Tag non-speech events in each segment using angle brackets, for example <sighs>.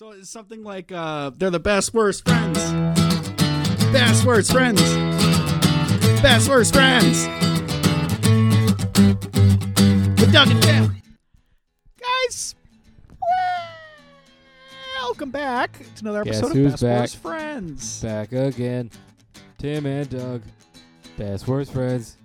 So it's something like uh, they're the best worst friends. Best worst friends. Best worst friends. With Doug and Tim. Guys, welcome back to another Guess episode of who's Best back? Worst Friends. Back again. Tim and Doug. Best worst friends.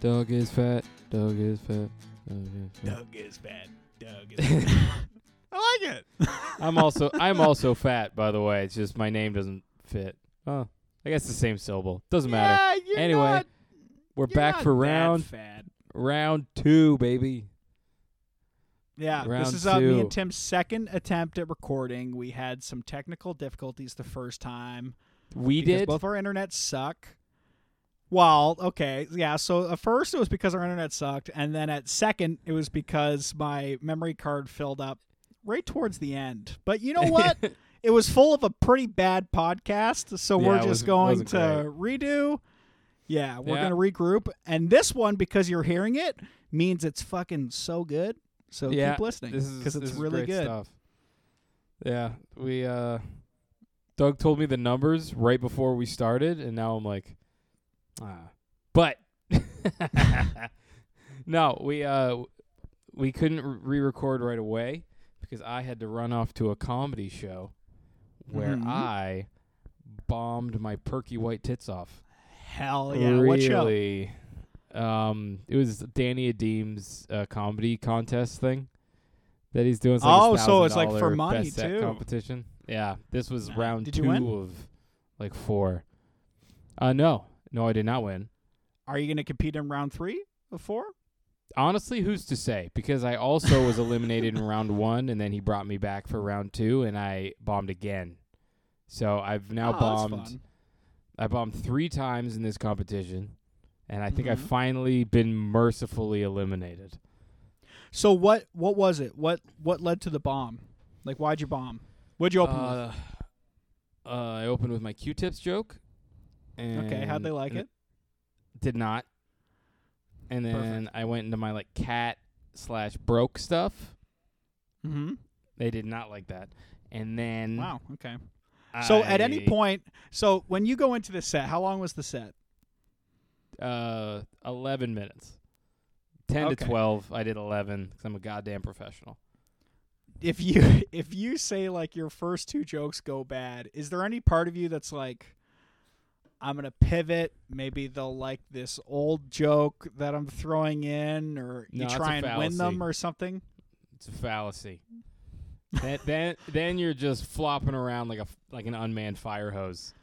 Doug is fat. Doug is fat. Doug is fat. Doug is bad. Doug is <laughs> bad. I like it. <laughs> I'm also I'm also fat, by the way. It's just my name doesn't fit. Oh, I guess the same syllable. Doesn't matter. Yeah, you're Anyway, not- We're you're back not for that round fat. round two, baby. Yeah, Round this is uh, me two. and Tim's second attempt at recording. We had some technical difficulties the first time. We because did. Both our internet suck. Well, okay, yeah. So at first it was because our internet sucked, and then at second it was because my memory card filled up right towards the end. But you know what? <laughs> it was full of a pretty bad podcast, so Yeah, we're just going to redo. Yeah, we're Yeah. gonna regroup, and this one because you're hearing it means it's fucking so good. So yeah, keep listening because it's really great good. stuff. Yeah, we uh, Doug told me the numbers right before we started, and now I'm like, ah, but <laughs> <laughs> no, we uh, we couldn't re-record right away because I had to run off to a comedy show where Mhm. I bombed my perky white tits off. Hell yeah! What show? really. Um, it was Danny Adeem's uh, comedy contest thing that he's doing. It's like Oh, so it's like for $1,000 money, too. competition. Yeah, this was Nah. round two of like four. Uh, no, no, I did not win. Are you going to compete in round three of four? Honestly, who's to say? Because I also was eliminated in round <laughs> one, and then he brought me back for round two, and I bombed again. So I've now Oh, bombed. I bombed three times in this competition, and I think I've Mhm. finally been mercifully eliminated. So what? What was it? What? What led to the bomb? Like, why'd you bomb? What'd you open with? Uh, uh, I opened with my Q-tips joke. And Okay, how'd they like it? Did not. And then I went into my like cat slash broke stuff. Mm-hmm. They did not like that. And then Wow. Okay. So at any I, point, so when you go into the set, how long was the set? uh, eleven minutes, ten Okay. to twelve. I did eleven because I'm a goddamn professional. If you <laughs> if you say like your first two jokes go bad, is there any part of you that's like, I'm gonna pivot? Maybe they'll like this old joke that I'm throwing in, or you No, try and win them or something. It's a fallacy. then, then, then you're just flopping around like a like an unmanned fire hose.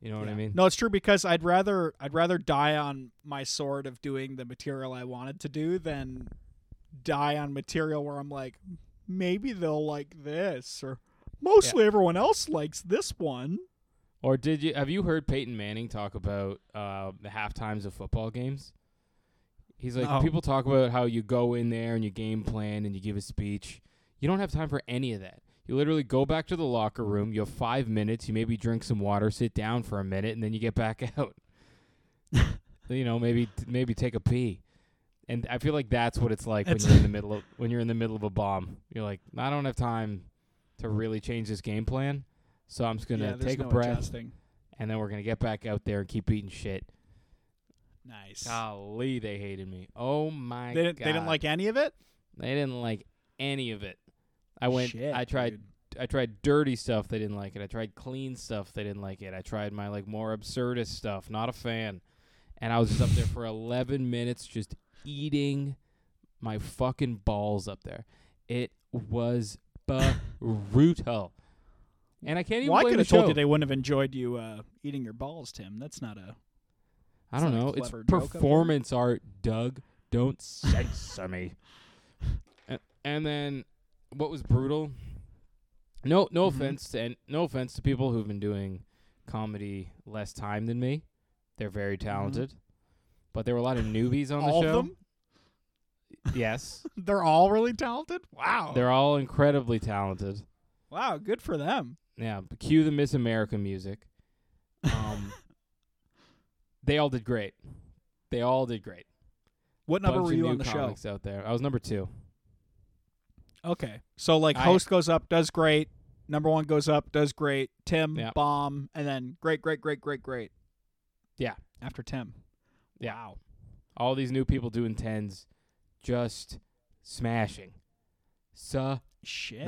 You know what I mean? No, it's true because I'd rather I'd rather die on my sword of doing the material I wanted to do than die on material where I'm like, maybe they'll like this or mostly everyone else likes this one. Or did you have you heard Peyton Manning talk about uh, the half times of football games? He's like No. people talk about how you go in there and you game plan and you give a speech. You don't have time for any of that. You literally go back to the locker room. You have five minutes. You maybe drink some water, sit down for a minute, and then you get back <laughs> out. you know, maybe maybe take a pee. And I feel like that's what it's like when you're in the <laughs> middle of when you're in the middle of a bomb. You're like, I don't have time to really change this game plan, so I'm just gonna yeah, take no a breath adjusting. and then we're gonna get back out there and keep eating shit. Nice. Golly, they hated me. Oh my they didn't. god, They didn't like any of it. They didn't like any of it. I went. Shit, I tried. dude. I tried dirty stuff. They didn't like it. I tried clean stuff. They didn't like it. I tried my like more absurdist stuff. Not a fan. And I was just up there for <laughs> 11 minutes, just eating my fucking balls up there. It was <laughs> brutal. And I can't even Well, I could have told show. you they wouldn't have enjoyed you uh, eating your balls, Tim. That's not a. I don't know. It's clever joke up there. performance art, Doug. Don't <laughs> censor me. And, and then, what was brutal? No, no Mhm. offense to and no offense to people who've been doing comedy less time than me. They're very talented, but there were a lot of newbies on Mm-hmm. All the of show. them. Yes, <laughs> They're all really talented. Wow. they're all incredibly talented. wow. Good for them. Yeah, cue the Miss America music. Um, <laughs> they all did great. They all did great. What number Bunch were you on the show? out there. I was number two. Okay. So like I- host goes up, does great, Number one goes up, does great. Tim, Yeah. bomb, and then great, great, great, great, great. Yeah. After Tim. Yeah. Wow. All these new people doing tens, just smashing, Shit.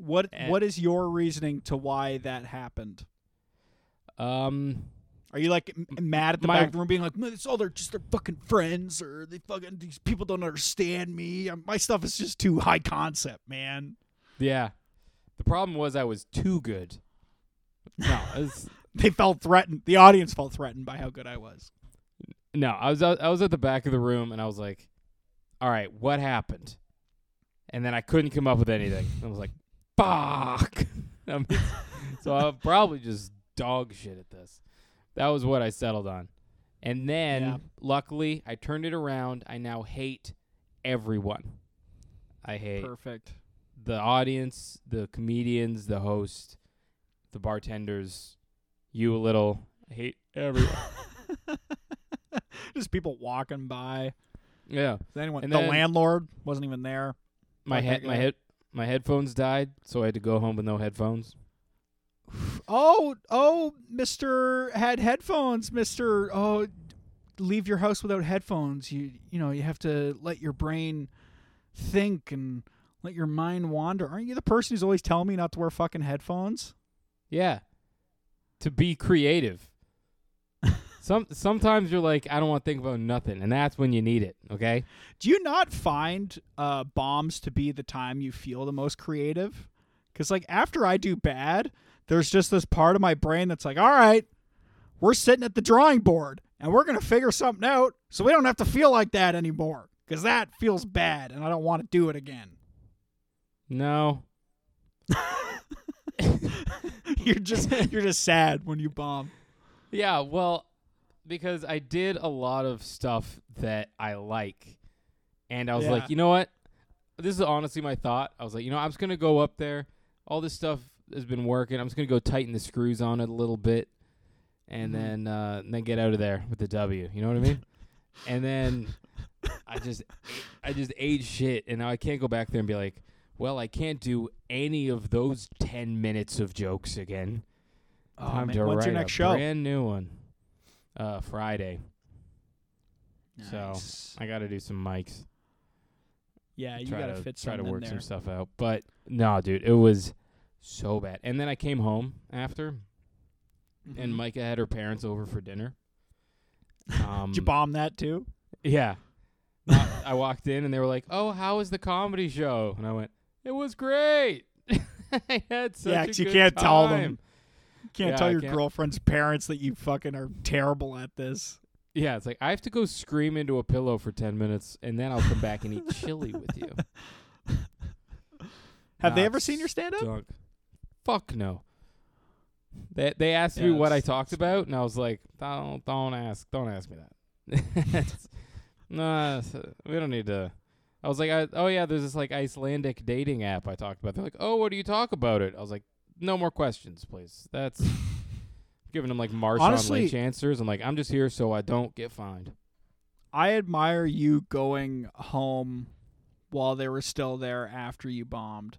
What Eh. What is your reasoning to why that happened? Um, Are you like m- mad at the My- back of the room, being like, "Man, it's all they're just their fucking friends, or they fucking these people don't understand me. Um, My stuff is just too high concept, man." yeah. The problem was I was too good. No, was, <laughs> They felt threatened. The audience felt threatened by how good I was. no. I was I was at the back of the room and I was like, "All right, what happened?" And then I couldn't come up with anything. I was like, "Fuck." <laughs> I mean, so I'll <laughs> probably just dog shit at this. That was what I settled on. And then, Yeah. luckily, I turned it around. I now hate everyone. I hate Perfect. the audience, the comedians, the host, the bartenders, you a little. I hate everyone. <laughs> just people walking by. yeah. Is anyone? And the landlord wasn't even there. My head my head my headphones died, so I had to go home with no headphones. Oh, oh, Mister had headphones. Mister, oh, leave your house without headphones. You, you know, you have to let your brain think and let your mind wander. Aren't you the person who's always telling me not to wear fucking headphones? Yeah. To be creative. Some sometimes you're like, I don't want to think about nothing, and that's when you need it, okay? Do you not find uh, bombs to be the time you feel the most creative? Because like after I do bad, there's just this part of my brain that's like, all right, we're sitting at the drawing board and we're gonna figure something out, so we don't have to feel like that anymore. Because that feels bad, and I don't want to do it again. No. <laughs> you're just you're just sad when you bomb. Yeah, well, because I did a lot of stuff that I like. And I was Yeah. like, you know what? This is honestly my thought. I was like, you know, I'm just going to go up there. All this stuff has been working. I'm just going to go tighten the screws on it a little bit and Mhm. then uh, and then get out of there with the W. You know what I mean? <laughs> and then I just I just ate shit and now I can't go back there and be like, well, I can't do any of those 10 minutes of jokes again. Oh, Time man. to When's your next a show? Brand new one. Uh, Friday. So I got to do some mics. yeah, you gotta to fit try to work there. some stuff out. But no, dude, it was so bad. And then I came home after, and Mhm. Micah had her parents over for dinner. <laughs> Um, Did you bomb that too? Yeah. <laughs> I walked in and they were like, "Oh, how was the comedy show?" And I went, "It was great. <laughs> I had such Yeah, a you can't tell them. Time." Can't Yeah, tell your can't- girlfriend's parents that you fucking are terrible at this. Yeah, it's like I have to go scream into a pillow for ten minutes, and then I'll come back and eat chili with you. <laughs> Have they ever seen your stand up? Fuck no. They they asked Yeah, me what I talked about, and I was like, don't don't ask, don't ask me that. <laughs> no, we don't need to. I was like, I, oh yeah, there's this like Icelandic dating app I talked about. They're like, oh, what do you talk about it? I was like, no more questions, please. That's <laughs> giving them like Marshawn Honestly- Lynch answers. I'm like, I'm just here so I don't get fined. I admire you going home while they were still there after you bombed.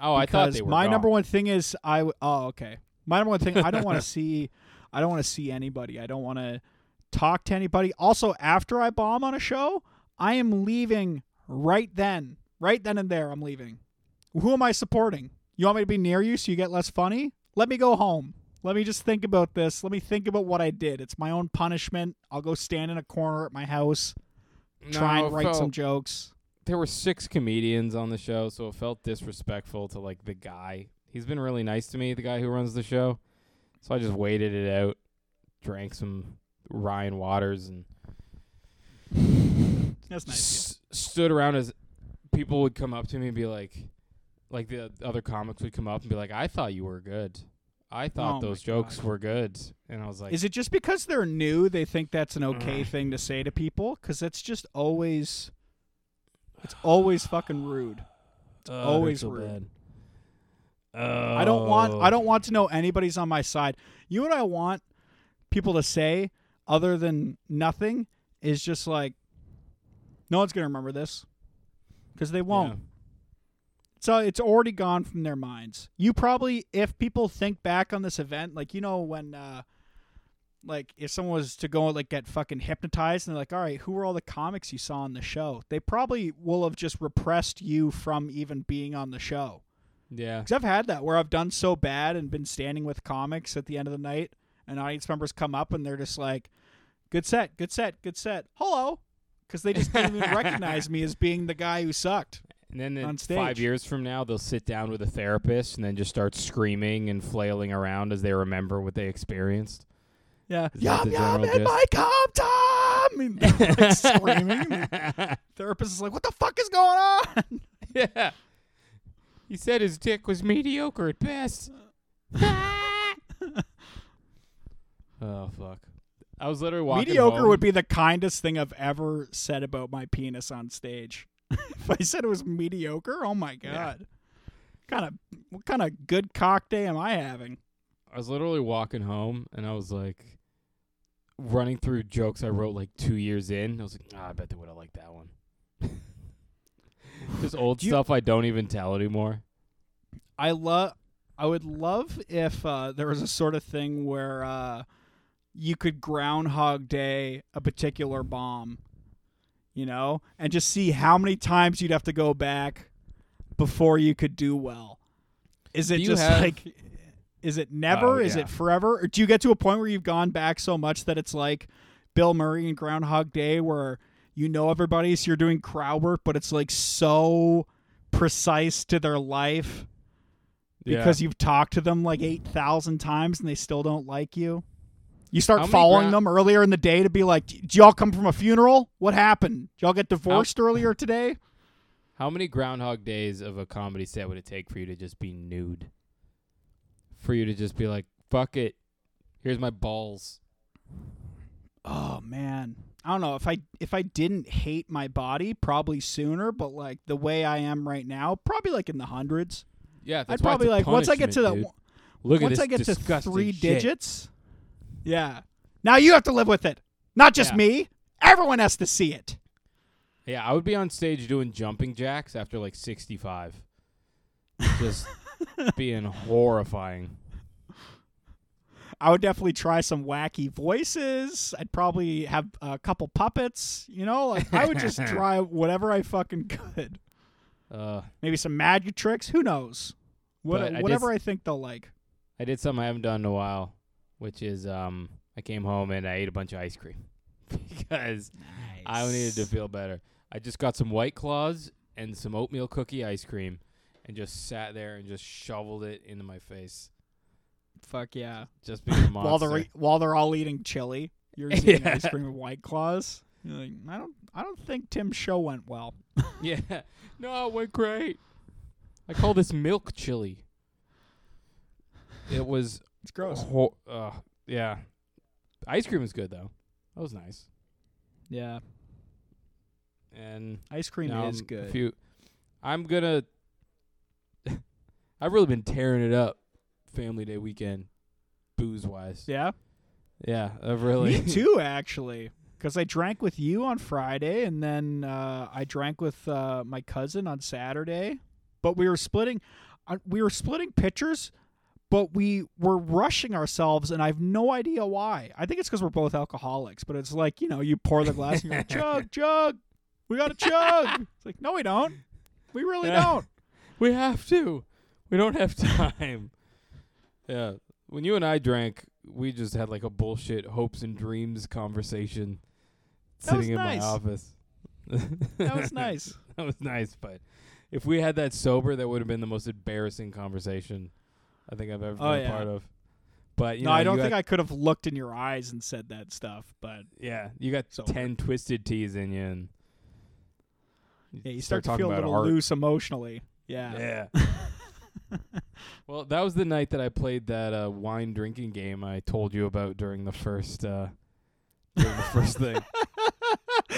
Oh, I thought they were my gone. number one thing is I. W- oh, okay. My number one thing I don't want to <laughs> see. I don't want to see anybody. I don't want to talk to anybody. Also, after I bomb on a show, I am leaving right then. Right then and there, I'm leaving. Who am I supporting? You want me to be near you so you get less funny? Let me go home. Let me just think about this. Let me think about what I did. It's my own punishment. I'll go stand in a corner at my house, try No, and write felt- some jokes. there were six comedians on the show, so it felt disrespectful to like the guy. He's been really nice to me, the guy who runs the show. So I just waited it out, drank some Ryan Waters, and That's nice. s- stood around as people would come up to me and be like, like the other comics would come up and be like, "I thought you were good. I thought Oh those jokes God. were good," and I was like, Is it just because they're new they think that's an okay mm. thing to say to people? Because it's just always, it's always fucking rude. It's always so rude. bad." I don't want Oh. I don't oh. want to know anybody's on my side. You know what I want people to say other than nothing is just like, no one's gonna remember this because they won't. So it's already gone from their minds. You probably, if people think back on this event, like you know when, uh, like if someone was to go and like get fucking hypnotized and they're like, all right, who were all the comics you saw on the show? They probably will have just repressed you from even being on the show. Yeah. Because I've had that where I've done so bad and been standing with comics at the end of the night, and audience members come up and they're just like, "Good set, good set, good set, hello," because they just didn't even recognize me as being the guy who sucked. And then in on five years from now, they'll sit down with a therapist and then just start screaming and flailing around as they remember what they experienced. Yeah, Is yum the yum general in my cum tom, and they're, like screaming. <laughs> Therapist is like, "What the fuck is going on?" <laughs> yeah. He said his dick was mediocre at best. <laughs> oh fuck! I was literally walking. Mediocre home. would be the kindest thing I've ever said about my penis on stage. <laughs> if I said it was mediocre, oh my Yeah. god. Kind of what kind of good cock day am I having? I was literally walking home and I was like running through jokes I wrote like two years in. I was like, ah, I bet they would have liked that one. <laughs> Just old you- stuff I don't even tell anymore. I love I would love if uh, there was a sort of thing where uh, you could groundhog day a particular bomb, you know, and just see how many times you'd have to go back before you could do well. Is it just have- like is it never? Oh, Is yeah. it forever? Or do you get to a point where you've gone back so much that it's like Bill Murray in Groundhog Day where you know everybody so you're doing crowd work but it's like so precise to their life because you've talked to them like 8,000 times and they still don't like you. You start How following gra- them earlier in the day to be like, "Did y'all come from a funeral? What happened? Did y'all get divorced earlier today?" How many Groundhog Days of a comedy set would it take for you to just be nude? For you to just be like, fuck it. Here's my balls. Oh man. I don't know if I if I didn't hate my body probably sooner, but like the way I am right now, probably like in the hundreds. Yeah, that's I'd probably like once I get to the dude. Look at once this I get to three shit. digits. Yeah. Now you have to live with it. Not just Yeah. me. Everyone has to see it. Yeah, I would be on stage doing jumping jacks after like 65. Just <laughs> being horrifying. I would definitely try some wacky voices. I'd probably have a couple puppets. You know, like I would just <laughs> try whatever I fucking could. Uh, Maybe some magic tricks. Who knows? What, But I did whatever I think they'll like. I did something I haven't done in a while, which is um, I came home and I ate a bunch of ice cream <laughs> because I needed to feel better. I just got some White Claws and some oatmeal cookie ice cream, and just sat there and just shoveled it into my face. Fuck yeah. Just being a monster. <laughs> While they're e, while they're all eating chili, you're <laughs> eating Yeah. ice cream with white claws. You're like, I don't I don't think Tim's show went well. yeah, no, it went great. I call this milk chili. It was It's gross. Ho- uh, yeah. Ice cream is good though. That was nice. Yeah. And Ice cream now is I'm good. few- I'm gonna. <laughs> I've really been tearing it up, Family Day weekend, booze wise. yeah. Yeah, I've really. Me <laughs> too, actually. Because I drank with you on Friday, and then uh, I drank with uh, my cousin on Saturday. But we were splitting, uh, we were splitting pitchers, but we were rushing ourselves, and I have no idea why. I think it's because we're both alcoholics. But it's like you know, you pour the glass, and you're like, chug, <laughs> chug. We got to chug. <laughs> It's like, no, we don't. We really Yeah. don't. <laughs> we have to. We don't have time. yeah, when you and I drank, we just had like a bullshit hopes and dreams conversation, That sitting in nice. my office. That was nice. that was nice, but if we had that sober, that would have been the most embarrassing conversation I think I've ever Oh, been a yeah. part of. But you no, know, I don't you think I could have looked in your eyes and said that stuff. But Yeah, you got Sober. ten twisted teas in you, and yeah, you start, to feel a little art. loose emotionally. Yeah. Yeah. <laughs> well, that was the night that I played that uh, wine drinking game I told you about during the first uh, during the first <laughs> thing.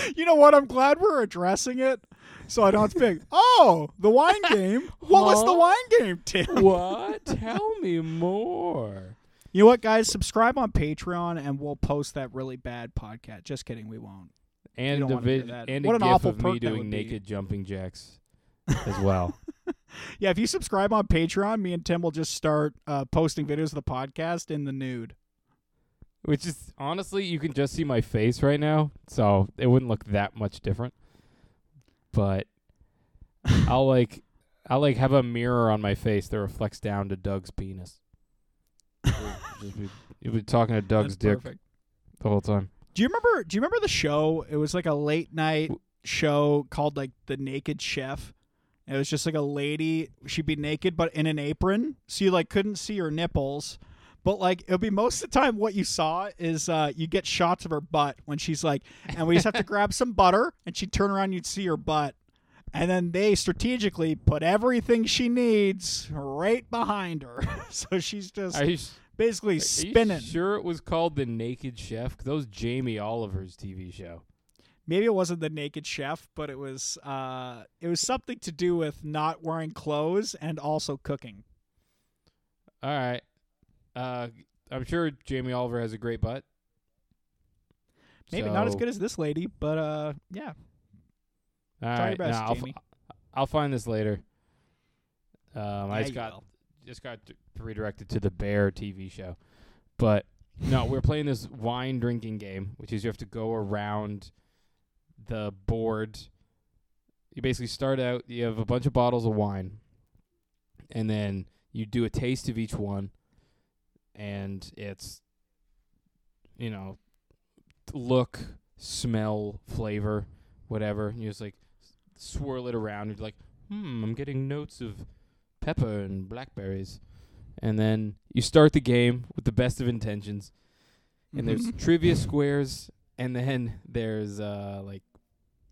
<laughs> you know what? I'm glad we're addressing it, so I don't have to be <laughs> oh, the wine game. What was the wine game, Tim? what? Tell me more. You know what, guys? Subscribe on Patreon, and we'll post that really bad podcast. Just kidding, we won't. And a vid- and What a an gif awful of me doing naked jumping jacks as <laughs> well. Yeah, if you subscribe on Patreon, me and Tim will just start uh, posting videos of the podcast in the nude. Which is honestly, you can just see my face right now, so it wouldn't look that much different. But <laughs> I'll like, I'll like have a mirror on my face that reflects down to Doug's penis. <laughs> You'll be talking to Doug's That's dick perfect. the whole time. Do you remember? Do you remember the show? It was like a late night W- show called like The Naked Chef. It was just like a lady. She'd be naked, but in an apron, so you like couldn't see her nipples. But like it'll be most of the time, what you saw is uh, you get shots of her butt when she's like, and we just have to <laughs> grab some butter, and she'd turn around, you'd see her butt, and then they strategically put everything she needs right behind her, <laughs> so she's just you, basically are you spinning. sure it was called The Naked Chef. Those Jamie Oliver's TV show. maybe it wasn't the naked chef but it was uh it was something to do with not wearing clothes and also cooking All right. Uh, I'm sure Jamie Oliver has a great butt. maybe not as good as this lady but uh yeah All Try your best, nah, I'll, f-. I'll find this later. Um, Yeah, I just got will. just got d- redirected to the Bear TV show, but no, we're playing this wine drinking game, which is you have to go around the board. You basically start out. You have a bunch of bottles of wine, and then you do a taste of each one, and it's you know look, smell, flavor, whatever. And you just like swirl it around. And you're like, hmm, I'm getting notes of pepper and blackberries. And then you start the game with the best of intentions. And there's <laughs> trivia squares, and then there's uh, like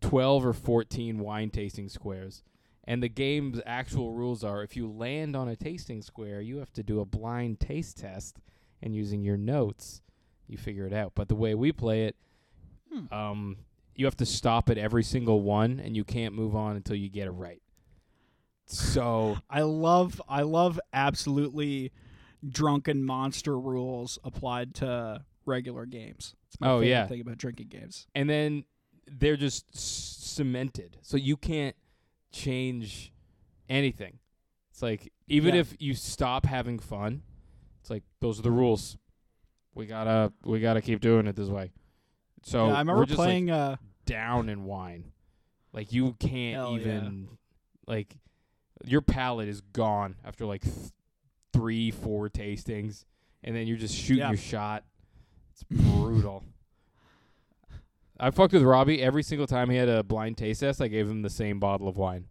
12 or 14 wine tasting squares. And the game's actual rules are if you land on a tasting square, you have to do a blind taste test, and using your notes, you figure it out. But the way we play it, Hmm. um, you have to stop at every single one, and you can't move on until you get it right. So <laughs> i love i love absolutely drunken monster rules applied to regular games it's my Oh, favorite yeah. thing about drinking games and then they're just s- cemented, so you can't change anything. It's like even Yeah. if you stop having fun, it's like those are the rules. We gotta we gotta keep doing it this way. So yeah, i remember we're just playing like uh down in wine, like you can't Hell yeah. even like your palate is gone after like th- three four tastings, and then you're just shooting your shot. It's brutal. I fucked with Robbie every single time he had a blind taste test. I gave him the same bottle of wine.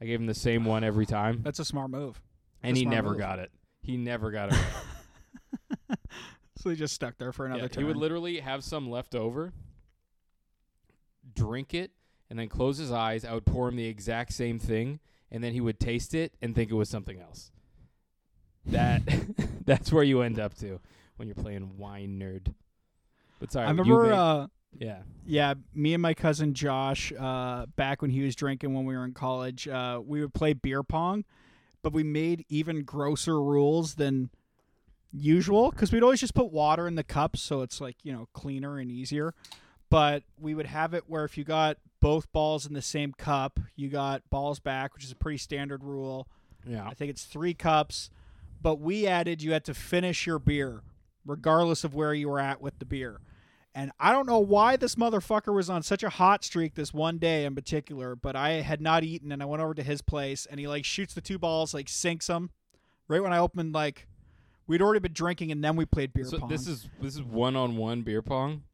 I gave him the same one every time, <sighs> that's a smart move and he smart never move. got it. He never got it. right. <laughs> <laughs> so he just stuck there for another Yeah, turn he would literally have some left over, drink it, and then close his eyes. I would pour him the exact same thing, and then he would taste it and think it was something else. That <laughs> that's where you end up to when you're playing wine nerd. But sorry, i you remember uh yeah. Yeah, me and my cousin Josh, uh, back when he was drinking when we were in college, uh, we would play beer pong, but we made even grosser rules than usual because we'd always just put water in the cups so it's like you know cleaner and easier. But we would have it where if you got both balls in the same cup, you got balls back, which is a pretty standard rule. Yeah. I think it's three cups, but we added you had to finish your beer, regardless of where you were at with the beer. And I don't know why this motherfucker was on such a hot streak this one day in particular, but I had not eaten and I went over to his place and he like shoots the two balls, like sinks them. Right when I opened, like we'd already been drinking and then we played beer So pong. this is this is one on one beer pong.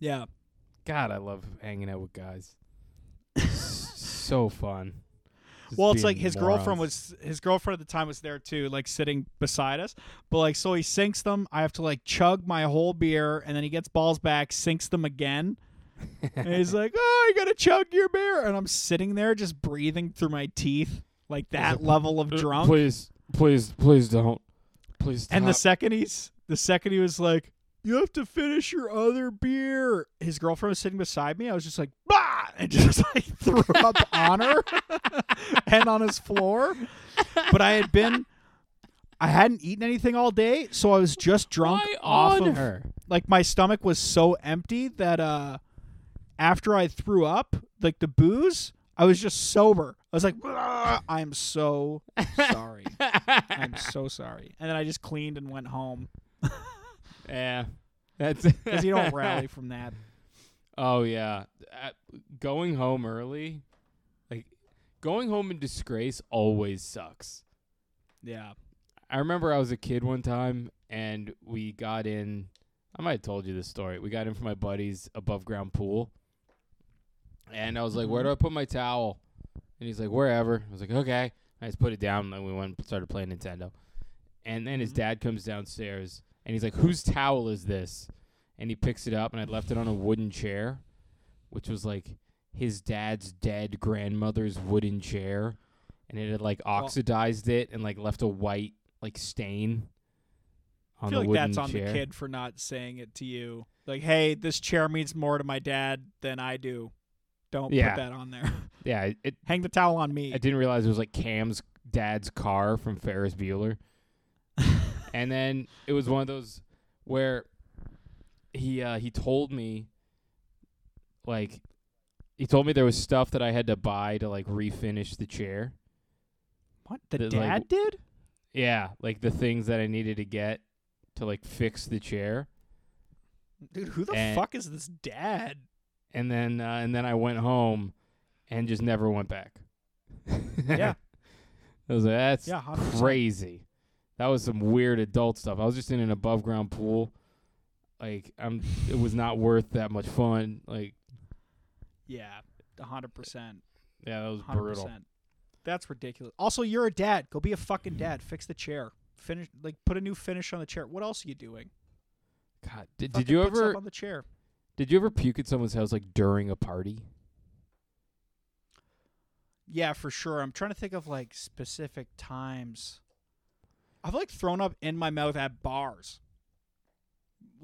yeah, God, I love hanging out with guys. <laughs> so fun. Well, it's like his girlfriend was his girlfriend at the time was there too, like sitting beside us. But like, so he sinks them. I have to like chug my whole beer, and then he gets balls back, sinks them again. and he's like, <laughs> "Oh, you gotta chug your beer," and I'm sitting there just breathing through my teeth, like that <laughs> level of Uh, drunk. Please, please, please don't. Please stop. And the second he's the second he was like, "You have to finish your other beer," his girlfriend was sitting beside me. I was just like, "Bah!" and <laughs> just like threw up on her <laughs> and on his floor. But I had been, I hadn't eaten anything all day, so I was just drunk Why off on of her? like my stomach was so empty that uh, after I threw up, like the booze, I was just sober. I was like, "Ah, I'm so sorry. <laughs> I'm so sorry. And then I just cleaned and went home yeah. <laughs> That's <laughs> because you don't rally from that. Oh yeah, Uh, going home early, like going home in disgrace, always sucks. Yeah. I remember I was a kid one time and we got in. I might have told you this story. We got in for my buddy's above ground pool, and I was like, "Where do I put my towel?" And he's like, "Wherever." I was like, "Okay." I just put it down, and then we went and started playing Nintendo. And then his Mhm. dad comes downstairs, and he's like, "Whose towel is this?" And he picks it up, and I'd left it on a wooden chair, which was like his dad's dead grandmother's wooden chair, and it had like oxidized it and like left a white like stain I feel like that's on chair. the kid for not saying it to you. Like, hey, this chair means more to my dad than I do. Don't Yeah. put that on there. <laughs> Yeah, it Hang the towel on me. I didn't realize it was like Cam's dad's car from Ferris Bueller. And then it was one of those where he uh he told me like he told me there was stuff that I had to buy to like refinish the chair. what? The like, dad did? Yeah, like the things that I needed to get to like fix the chair. Dude, who the and- fuck is this dad? And then uh, and then I went home and just never went back. Yeah. <laughs> I was like, that's Yeah, 100%. crazy. That was some weird adult stuff. I was just in an above ground pool. Like I'm it was not worth that much fun. Like Yeah, hundred percent. yeah, that was Hundred brutal. percent. That's ridiculous. Also, you're a dad. Go be a fucking mm-hmm. dad. Fix the chair. Finish like put a new finish on the chair. What else are you doing? God, did, Fucking did you ever on the chair? did you ever puke at someone's house like during a party? Yeah, for sure. I'm trying to think of like specific times. I've like thrown up in my mouth at bars.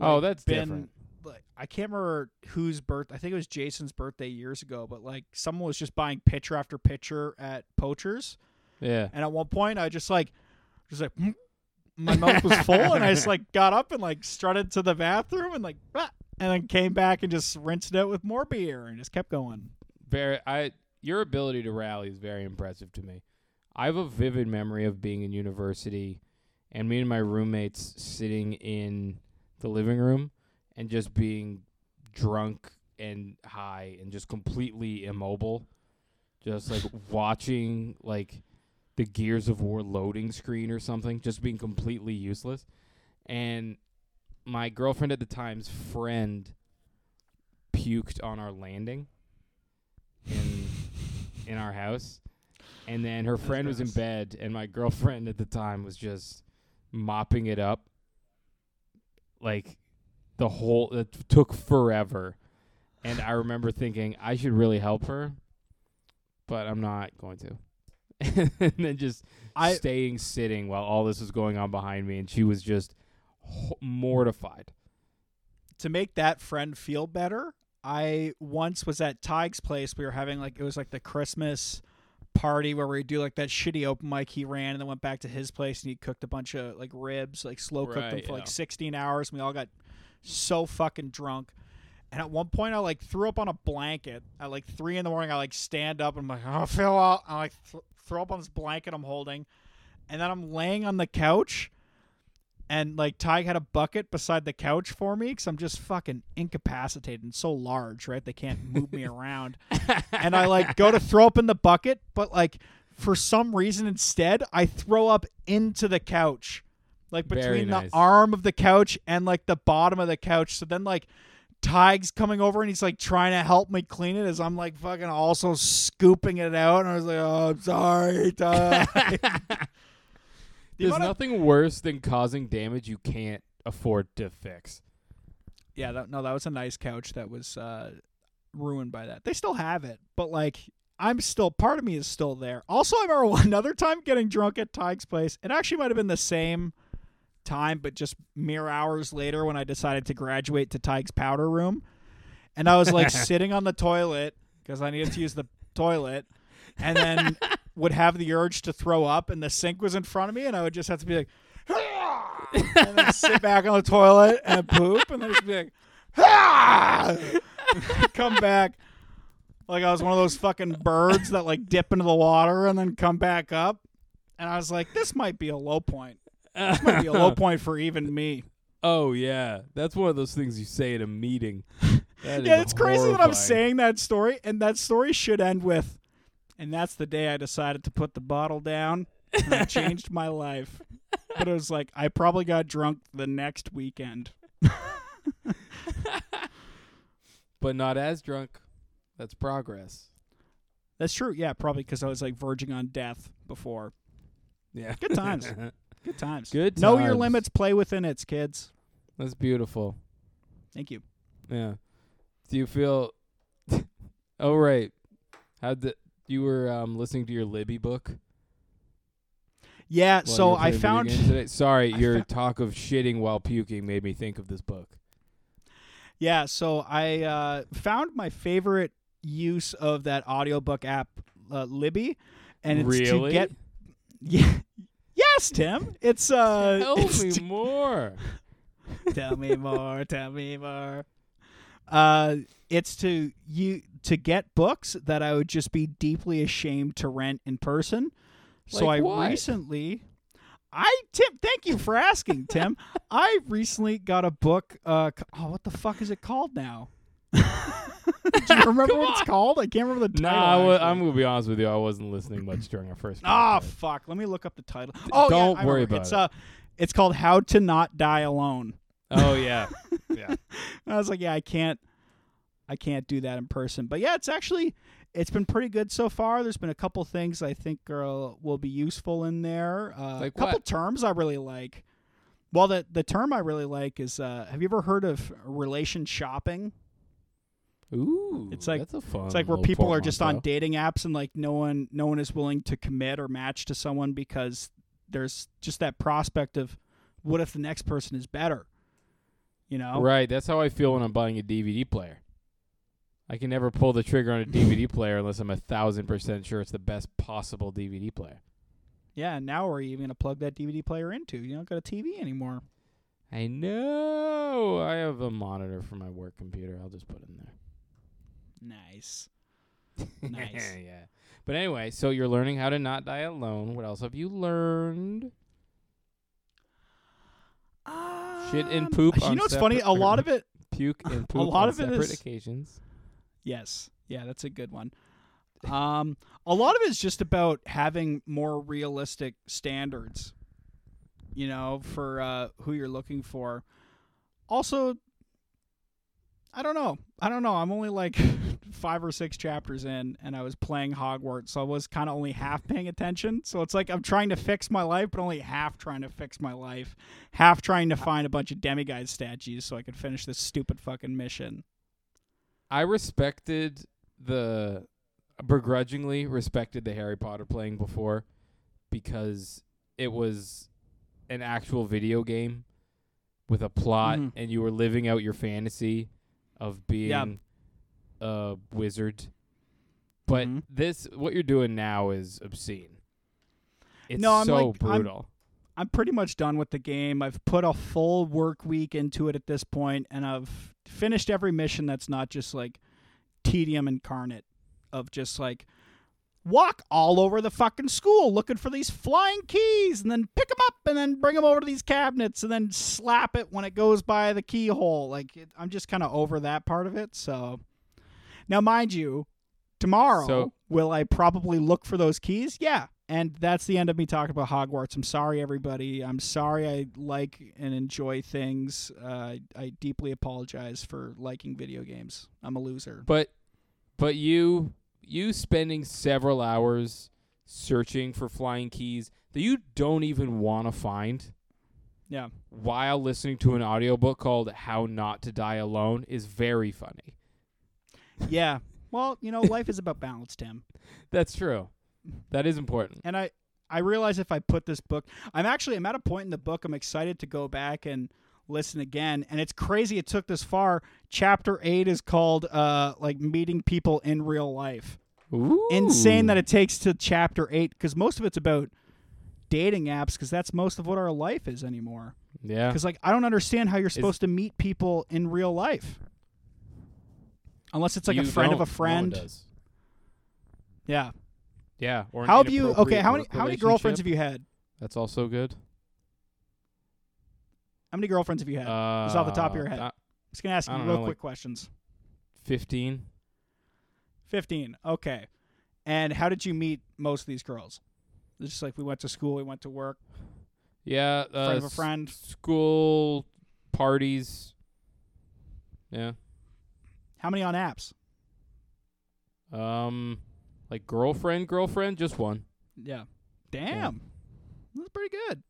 Oh, Like, that's been, different. Like I can't remember whose birth. I think it was Jason's birthday years ago. But like someone was just buying pitcher after pitcher at Poachers, Yeah. and at one point I just like, just like, mm, my mouth was full, and I just like got up and like strutted to the bathroom and like, "Ah," and then came back and just rinsed it out with more beer and just kept going. Very I your ability to rally is very impressive to me. I have a vivid memory of being in university and me and my roommates sitting in the living room and just being drunk and high and just completely immobile. Just like <laughs> watching like the Gears of War loading screen or something, just being completely useless. And my girlfriend at the time's friend puked on our landing in <laughs> in our house. And then her friend was in bed and my girlfriend at the time was just mopping it up. Like the whole it took forever. And I remember thinking I should really help her, but I'm not going to. <laughs> and then just I staying sitting while all this was going on behind me and she was just ho- mortified. to make that friend feel better, I once was at Tig's place. We were having like it was like the Christmas party where we do like that shitty open mic he ran and then went back to his place and he cooked a bunch of like ribs, like slow cooked them for yeah. like 16 hours. And we all got so fucking drunk. And at one point, I like threw up on a blanket at like three in the morning. I like stand up and I'm like, oh, Phil, out. I like th- throw up on this blanket I'm holding, and then I'm laying on the couch, and like Ty had a bucket beside the couch for me because I'm just fucking incapacitated and so large, right? They can't move me <laughs> around, and I like go to throw up in the bucket, but like for some reason instead I throw up into the couch, like between nice. the arm of the couch and like the bottom of the couch. So then like. Tig's coming over and he's like trying to help me clean it as I'm like fucking also scooping it out and I was like, oh, I'm sorry, Tig. <laughs> The There's nothing worse than causing damage you can't afford to fix. Yeah, that, no, that was a nice couch that was uh, ruined by that. They still have it, but like I'm still part of me is still there. Also, I remember <laughs> another time getting drunk at Tig's place. It actually might have been the same time, but just mere hours later when I decided to graduate to Tig's powder room, and I was like <laughs> sitting on the toilet because I needed to use the toilet, and then <laughs> would have the urge to throw up, and the sink was in front of me, and I would just have to be like. <laughs> and then sit back on the toilet and poop, and then just be like, "Ah!" <laughs> come back. Like I was one of those fucking birds that like dip into the water and then come back up. And I was like, this might be a low point. This might be a low <laughs> point for even me. Oh yeah, that's one of those things you say at a meeting. Yeah, it's crazy that I'm saying that story, and that story should end with, and that's the day I decided to put the bottle down. And I <laughs> changed my life. But it was like I probably got drunk the next weekend. <laughs> but not as drunk. That's progress. That's true. Yeah, probably because I was like verging on death before. Yeah, Good times. <laughs> Good times. Good times. Know your limits. Play within it, kids. That's beautiful. Thank you. Yeah. Do you feel? oh right. How the you were um, listening to your Libby book? Yeah. so I found. Sorry, I your fou- talk of shitting while puking made me think of this book. Yeah, so I uh, found my favorite use of that audiobook app, uh, Libby, and it's really? to get. <laughs> Yeah. Yes, Tim. It's uh. Tell <laughs> it's me to- more. <laughs> tell me more. Tell me more. Uh, it's to you to get books that I would just be deeply ashamed to rent in person. So Like I what? recently, I Tim, thank you for asking, <laughs> Tim. I recently got a book. Uh, oh, what the fuck is it called now? <laughs> Do you <laughs> remember what it's called? I can't remember the Nah, title. I wa- actually. I'm gonna be honest with you. I wasn't listening much during our first. Ah, podcast. fuck. Let me look up the title. Oh, don't I worry about it's, it. Uh, it's called How to Not Die Alone. oh yeah, yeah. I was like, yeah, I can't, I can't do that in person. But yeah, it's actually, it's been pretty good so far. There's been a couple things I think are, will be useful in there. Uh, Like a couple what? terms I really like. Well, the the term I really like is, uh, have you ever heard of relation shopping? Ooh, It's like- that's a fun. It's like where people are just on dating apps and like no one, no one is willing to commit or match to someone because there's just that prospect of, what if the next person is better? You know, Right, that's how I feel when I'm buying a DVD player. I can never pull the trigger on a DVD player unless I'm a thousand percent sure it's the best possible DVD player. Yeah, now where are you even gonna plug that DVD player into? You don't got a TV anymore. I know. I have a monitor for my work computer. I'll just put it in there. Nice. <laughs> Nice. yeah. But anyway, so you're learning how to not die alone. What else have you learned? Shit and Um, poop You know what's funny? A lot <laughs> of it. Puke and <laughs> poop lot on of it separate is- occasions. Yes. Yeah, that's a good one. Um, a lot of it is just about having more realistic standards. You know, for uh, who you're looking for. Also, I don't know. I don't know. I'm only like <laughs> five or six chapters in, and I was playing Hogwarts, so I was kind of only half paying attention. So it's like I'm trying to fix my life, but only half trying to fix my life, half trying to find a bunch of Demiguise statues so I could finish this stupid fucking mission. I respected the begrudgingly respected the Harry Potter playing before because it was an actual video game with a plot Mhm. and you were living out your fantasy of being Yeah. a wizard. But Mhm. this what you're doing now is obscene. It's No, I'm so like- I'm- brutal. I'm pretty much done with the game. I've put a full work week into it at this point, and I've finished every mission that's not just like tedium incarnate of just like walk all over the fucking school looking for these flying keys and then pick them up and then bring them over to these cabinets and then slap it when it goes by the keyhole. Like it, I'm just kind of over that part of it. So now, mind you, tomorrow So- will I probably look for those keys? Yeah. And that's the end of me talking about Hogwarts. I'm sorry, everybody. I'm sorry I like and enjoy things. Uh, I deeply apologize for liking video games. I'm a loser. But but you you spending several hours searching for flying keys that you don't even want to find Yeah. while listening to an audiobook called How Not to Die Alone is very funny. Yeah. Well, you know, life is about balance, Tim. <laughs> That's true. That is important. And I I realize if I put this book, I'm actually I'm at a point in the book I'm excited to go back and listen again. And it's crazy it took this far. Chapter 8 is called uh like meeting people in real life. Ooh. Insane that it takes to chapter 8 cuz most of it's about dating apps cuz that's most of what our life is anymore. Yeah. Cuz like I don't understand how you're supposed to meet people in real life. Unless it's like a friend of a No friend. does. Yeah. Yeah. Or How have you? Okay. How many? How many girlfriends have you had? That's also good. How many girlfriends have you had? Uh, Just off the top of your head. uh, Just gonna ask you real know, quick like- questions. Fifteen. Fifteen. Okay. And how did you meet most of these girls? It's just like we went to school, we went to work, Yeah. Uh, friend of a friend. School parties. Yeah. How many on apps? Um, like girlfriend, girlfriend, just one. Yeah. Damn. That's pretty good.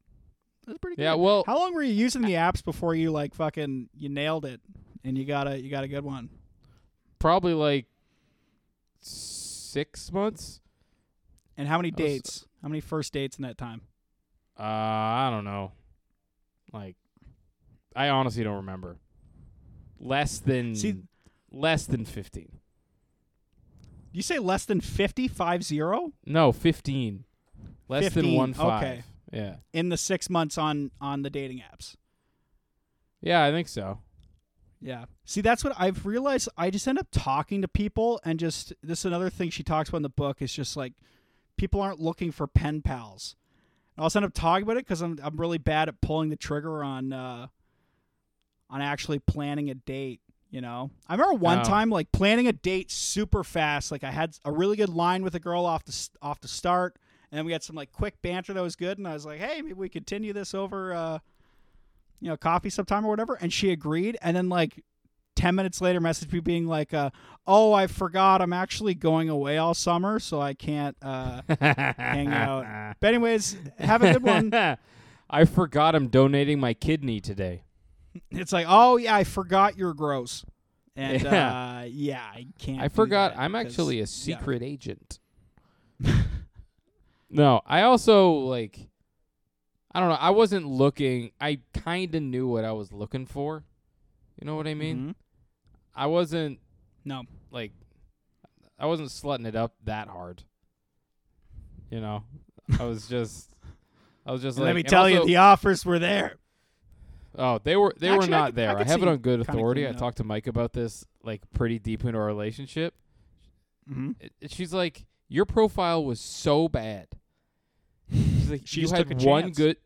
That's pretty good. Yeah. Well, How long were you using the apps before you like fucking you nailed it and you got a you got a good one? probably like six months. And how many That was- dates? How many first dates in that time? Uh, I don't know. Like, I honestly don't remember. Less than See- less than You say less than 50, five zero No, fifteen. Less 15, than one five. okay. Yeah. in the six months on on the dating apps. Yeah, I think so. Yeah. See, that's what I've realized. I just end up talking to people, and just this is another thing she talks about in the book is just like people aren't looking for pen pals. I'll end up talking about it because I'm I'm really bad at pulling the trigger on uh, on actually planning a date. You know, I remember one Oh. time like planning a date super fast. Like I had a really good line with a girl off the off the start, and then we had some like quick banter that was good. And I was like, hey, maybe we continue this over. Uh, you know, coffee sometime or whatever. And she agreed. And then like 10 minutes later, messaged me being like, uh, oh, I forgot I'm actually going away all summer, so I can't uh, hang out. <laughs> But anyways, have a good one. <laughs> I forgot I'm donating my kidney today. It's like, oh, yeah, I forgot you're gross. And <laughs> Yeah. uh, yeah, I can't. I forgot I'm because- actually a yeah. secret agent. <laughs> no, I also like I don't know, I wasn't looking I kind of knew what I was looking for. You know what I mean? Mhm. I wasn't No. like I wasn't slutting it up that hard. You know, I was just I was just <laughs> And like let me tell you, the offers were there. Oh, they were they Actually, were I not could- there. I I, could have it see on good kinda authority. I cleaning up. talked to Mike about this like pretty deep into our relationship. Mm-hmm. It- it- she's like, your profile was so bad. She's like, <laughs> She you just had took a one chance. good,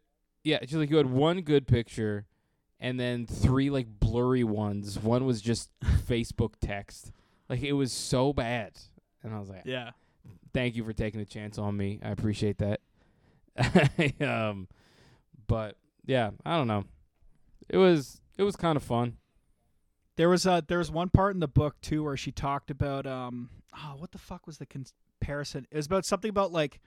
yeah. She's like, you had one good picture, and then three like blurry ones. One was just <laughs> Facebook text. Like it was so bad, and I was like, Yeah. thank you for taking a chance on me. I appreciate that. <laughs> um, but yeah, I don't know. It was it was kind of fun. There was uh there was one part in the book too where she talked about um oh what the fuck was the comparison? It was about something about like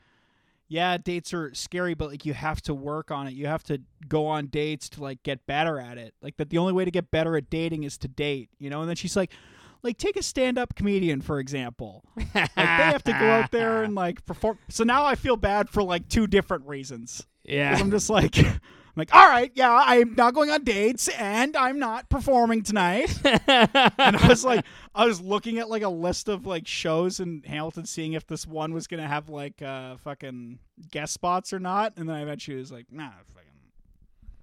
yeah, dates are scary, but like you have to work on it. You have to go on dates to like get better at it. Like that the only way to get better at dating is to date, you know? And then she's like like take a stand-up comedian for example. Like they have to go out there <laughs> and like perform. So now I feel bad for like two different reasons yeah. I'm just like <laughs> like, all right, yeah, I'm not going on dates and I'm not performing tonight. <laughs> And I was like, I was looking at like a list of like shows in Hamilton, seeing if this one was gonna have like uh fucking guest spots or not. And then I eventually was like, nah, fucking,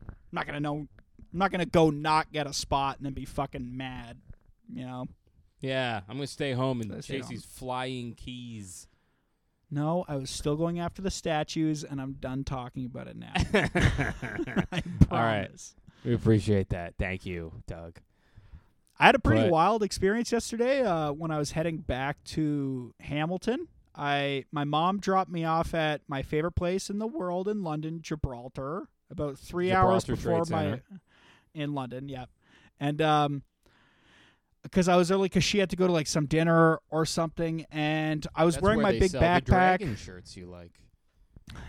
I'm not gonna know. I'm not gonna go not get a spot and then be fucking mad. You know? yeah, I'm gonna stay home and Stay- stay chase these flying keys. No, I was still going after the statues, and I'm done talking about it now. <laughs> <laughs> I All right. we appreciate that. Thank you, Doug. I had a pretty But- wild experience yesterday uh, when I was heading back to Hamilton. I my mom dropped me off at my favorite place in the world in London, Gibraltar, about three hours before my Center. in London. Yeah, and um, because I was early, because she had to go to like some dinner or something, and I was That's wearing my big backpack. shirts you like. <sighs>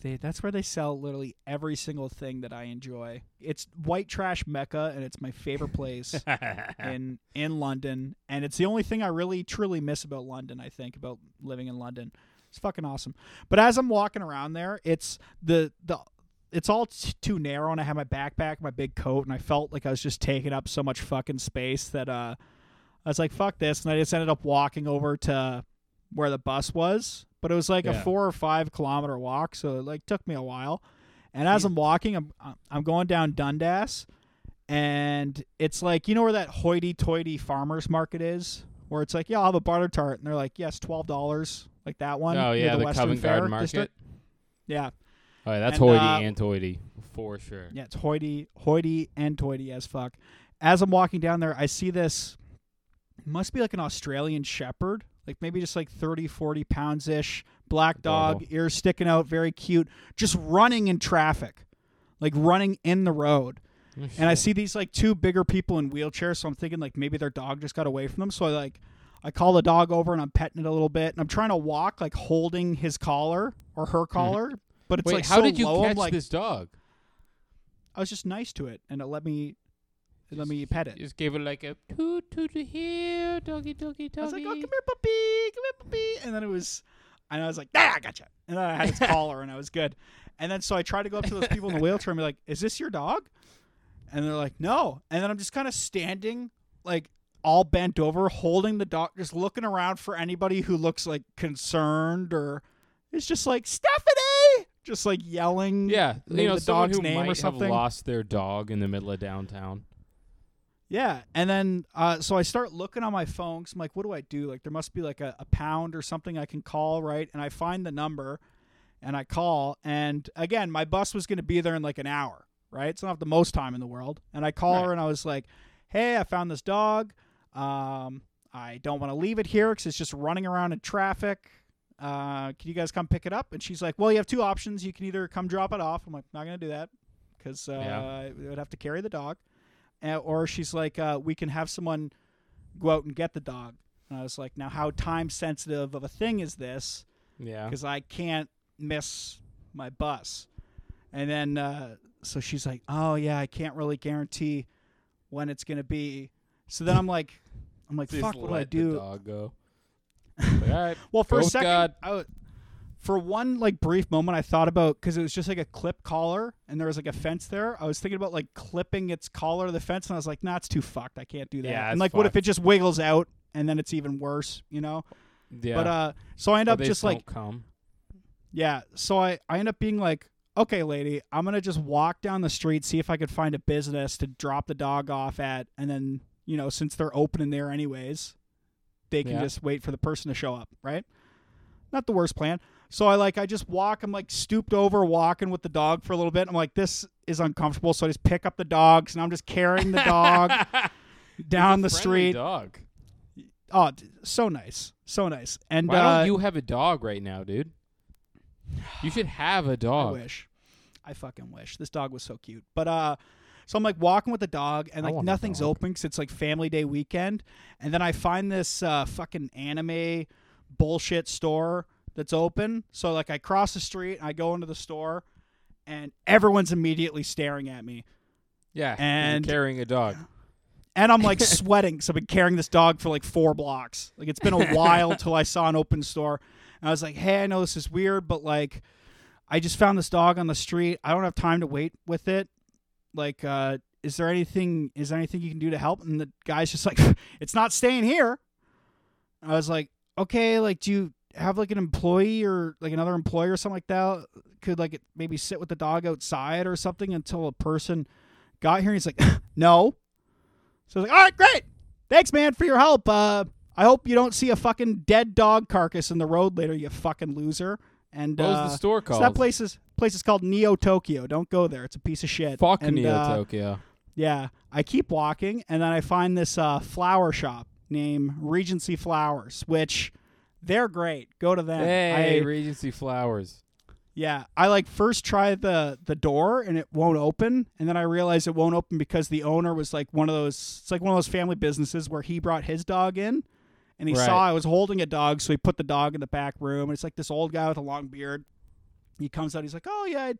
They, that's where they sell literally every single thing that I enjoy. It's white trash mecca, and it's my favorite place. <laughs> in in London, and it's the only thing I really truly miss about London. I think about living in London. It's fucking awesome. But as I'm walking around there, it's the the it's all t- too narrow, and I have my backpack, my big coat, and I felt like I was just taking up so much fucking space that uh, I was like, "Fuck this," and I just ended up walking over to where the bus was. But it was like a four or five kilometer walk, so it like took me a while. And as I'm walking, I'm I'm going down Dundas, and it's like you know where that hoity-toity farmers market is, where it's like, yeah, I'll have a butter tart, and they're like, yes, twelve dollars. like that one. oh yeah, the, Western Covent Fair Garden Market. district. Yeah, Oh, that's And, hoity uh, and toity for sure. yeah, it's hoity, hoity, and toity as fuck. As I'm walking down there, I see this. Must be like an Australian Shepherd, like maybe just like 30, 40 pounds ish, black dog, Adorable. ears sticking out, very cute, just running in traffic, like running in the road. Oh, And I see these like two bigger people in wheelchairs, so I'm thinking like maybe their dog just got away from them. So I like I call the dog over and I'm petting it a little bit, and I'm trying to walk like holding his collar or her collar, but it's Wait, like how so did you low, I'm catch like this dog? I was just nice to it, and it let me it let me pet it. Just gave it like a toot toot to here, doggy doggy doggy. I was like, "Oh, come here, puppy, come here, puppy," and then it was, and I was like, "Ah, I gotcha," and then I had its <laughs> collar, and I was good. And then so I tried to go up to those people in the wheelchair and be like, "Is this your dog?" And they're like, "No." And then I'm just kind of standing, like all bent over, holding the dog, just looking around for anybody who looks like concerned or is just like Stephanie, just like yelling. Yeah, you know, the dog's who name or have something. lost their dog in the middle of downtown. Yeah, and then uh, so I start looking on my phone. 'cause I'm like, what do I do? Like, there must be like a, a pound or something I can call, right? And I find the number, and I call. And again, my bus was going to be there in like an hour, right? It's not the most time in the world. And I call her, and I was like, hey, I found this dog. Um, I don't want to leave it here because it's just running around in traffic. Uh, can you guys come pick it up? And she's like, well, you have two options. You can either come drop it off. I'm like, not going to do that because uh, Yeah. I would have to carry the dog uh, or she's like, uh, we can have someone go out and get the dog. And I was like, now how time sensitive of a thing is this? Yeah. Because I can't miss my bus. And then uh, so she's like, oh yeah, I can't really guarantee when it's gonna be. So then I'm like, I'm like, Just fuck, what do I do? Like, all right. <laughs> Well, for a second, God. I w- for one like brief moment, I thought about because it was just like a clip collar and there was like a fence there. I was thinking about like clipping its collar to the fence, and I was like, "Nah, it's too fucked. I can't do that." Yeah, and like, what if it just wiggles out and then it's even worse? You know? Yeah. But uh, so I end up just like, come. yeah. So I I end up being like, okay, lady, I'm gonna just walk down the street, see if I could find a business to drop the dog off at, and then you know, since they're open in there anyways, they can Yeah. just wait for the person to show up, right? Not the worst plan. So I like I just walk. I'm like stooped over, walking with the dog for a little bit. I'm like, this is uncomfortable. So I just pick up the dogs, and I'm just carrying the dog <laughs> <laughs> down the street. Dog. Oh, so nice, so nice. And Why uh, don't you have a dog right now, dude? You should have a <sighs> dog. wish. I fucking wish. This dog was so cute. But uh so I'm like walking with the dog and like nothing's open cuz it's like family day weekend and then I find this uh fucking anime bullshit store that's open. So like I cross the street and I go into the store and everyone's immediately staring at me. Yeah, And- carrying a dog. And I'm like <laughs> sweating cuz I've been carrying this dog for like 4 blocks. Like it's been a while <laughs> till I saw an open store. And I was like, "Hey, I know this is weird, but like I just found this dog on the street. I don't have time to wait with it. Like, uh, is there anything? Is there anything you can do to help?" And the guy's just like, <laughs> "It's not staying here." I was like, "Okay, like, do you have like an employee or like another employee or something like that? Could like maybe sit with the dog outside or something until a person got here?" And he's like, <laughs> "No." So I was like, "All right, great. Thanks, man, for your help. Uh, I hope you don't see a fucking dead dog carcass in the road later, you fucking loser." And What was uh, the store so called? that place is place is called Neo Tokyo. Don't go there. It's a piece of shit. Fuck and, Neo uh, Tokyo. Yeah, I keep walking, and then I find this uh, flower shop named Regency Flowers, which they're great. Go to them. Hey, I, Regency Flowers. yeah, I like first try the the door and it won't open, and then I realize it won't open because the owner was like one of those. It's like one of those family businesses where he brought his dog in, and he Right. saw I was holding a dog, so he put the dog in the back room. And it's like this old guy with a long beard. He comes out. He's like, "Oh yeah,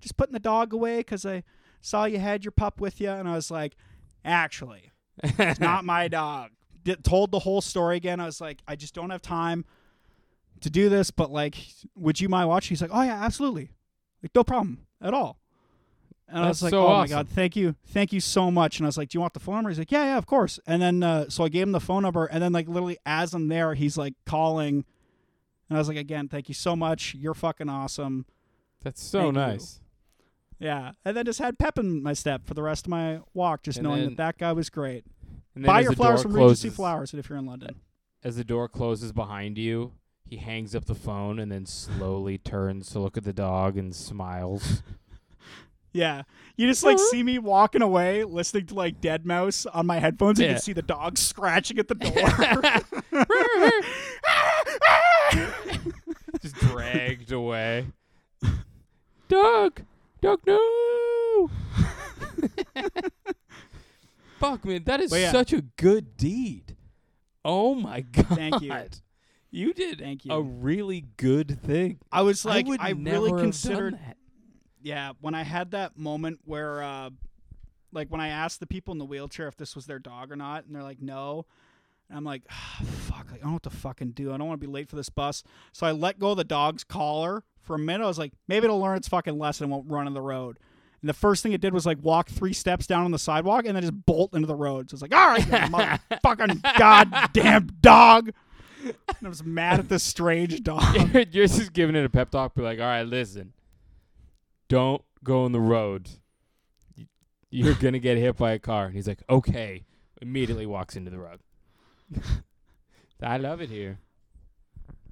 just putting the dog away because I saw you had your pup with you." And I was like, "Actually, it's <laughs> not my dog." D- told the whole story again. I was like, "I just don't have time to do this, but like, would you mind watching?" He's like, "Oh yeah, absolutely, like no problem at all." And I was like, so "Oh my god, thank you, thank you so much." And I was like, "Do you want the phone number?" He's like, "Yeah, yeah, of course." And then uh, so I gave him the phone number, and then like literally as I'm there, he's like calling, and I was like, "Again, thank you so much. You're fucking awesome." That's so Thank you. nice. Yeah, and then just had pep in my step for the rest of my walk, just And knowing then- that that guy was great. And then Buy your flowers from Regency closes- Flowers if you're in London. As the door closes behind you, he hangs up the phone and then slowly turns to look at the dog and smiles. <laughs> Yeah. You just like see me walking away listening to like deadmau5 on my headphones and you Yeah. can see the dog scratching at the <laughs> door. Just dragged away. Dog, dog, no. Fuck man, that is yeah. such a good deed. Oh my god! Thank you. You did Thank a really good thing. I was like I would I, never really considered that. Yeah, when I had that moment where uh like when I asked the people in the wheelchair if this was their dog or not and they're like no. And I'm like, ah, fuck, like, I don't know what to fucking do. I don't want to be late for this bus. So I let go of the dog's collar for a minute. I was like, maybe it'll learn its fucking lesson and won't run on the road. And the first thing it did was like walk three steps down on the sidewalk and then just bolt into the road. So it's like, all right, you <laughs> motherfucking goddamn dog. And I was mad at this strange dog. <laughs> You're just giving it a pep talk. Be like, all right, listen, don't go on the road. You're <laughs> gonna get hit by a car. And he's like, okay. Immediately walks into the road. <laughs> I love it here.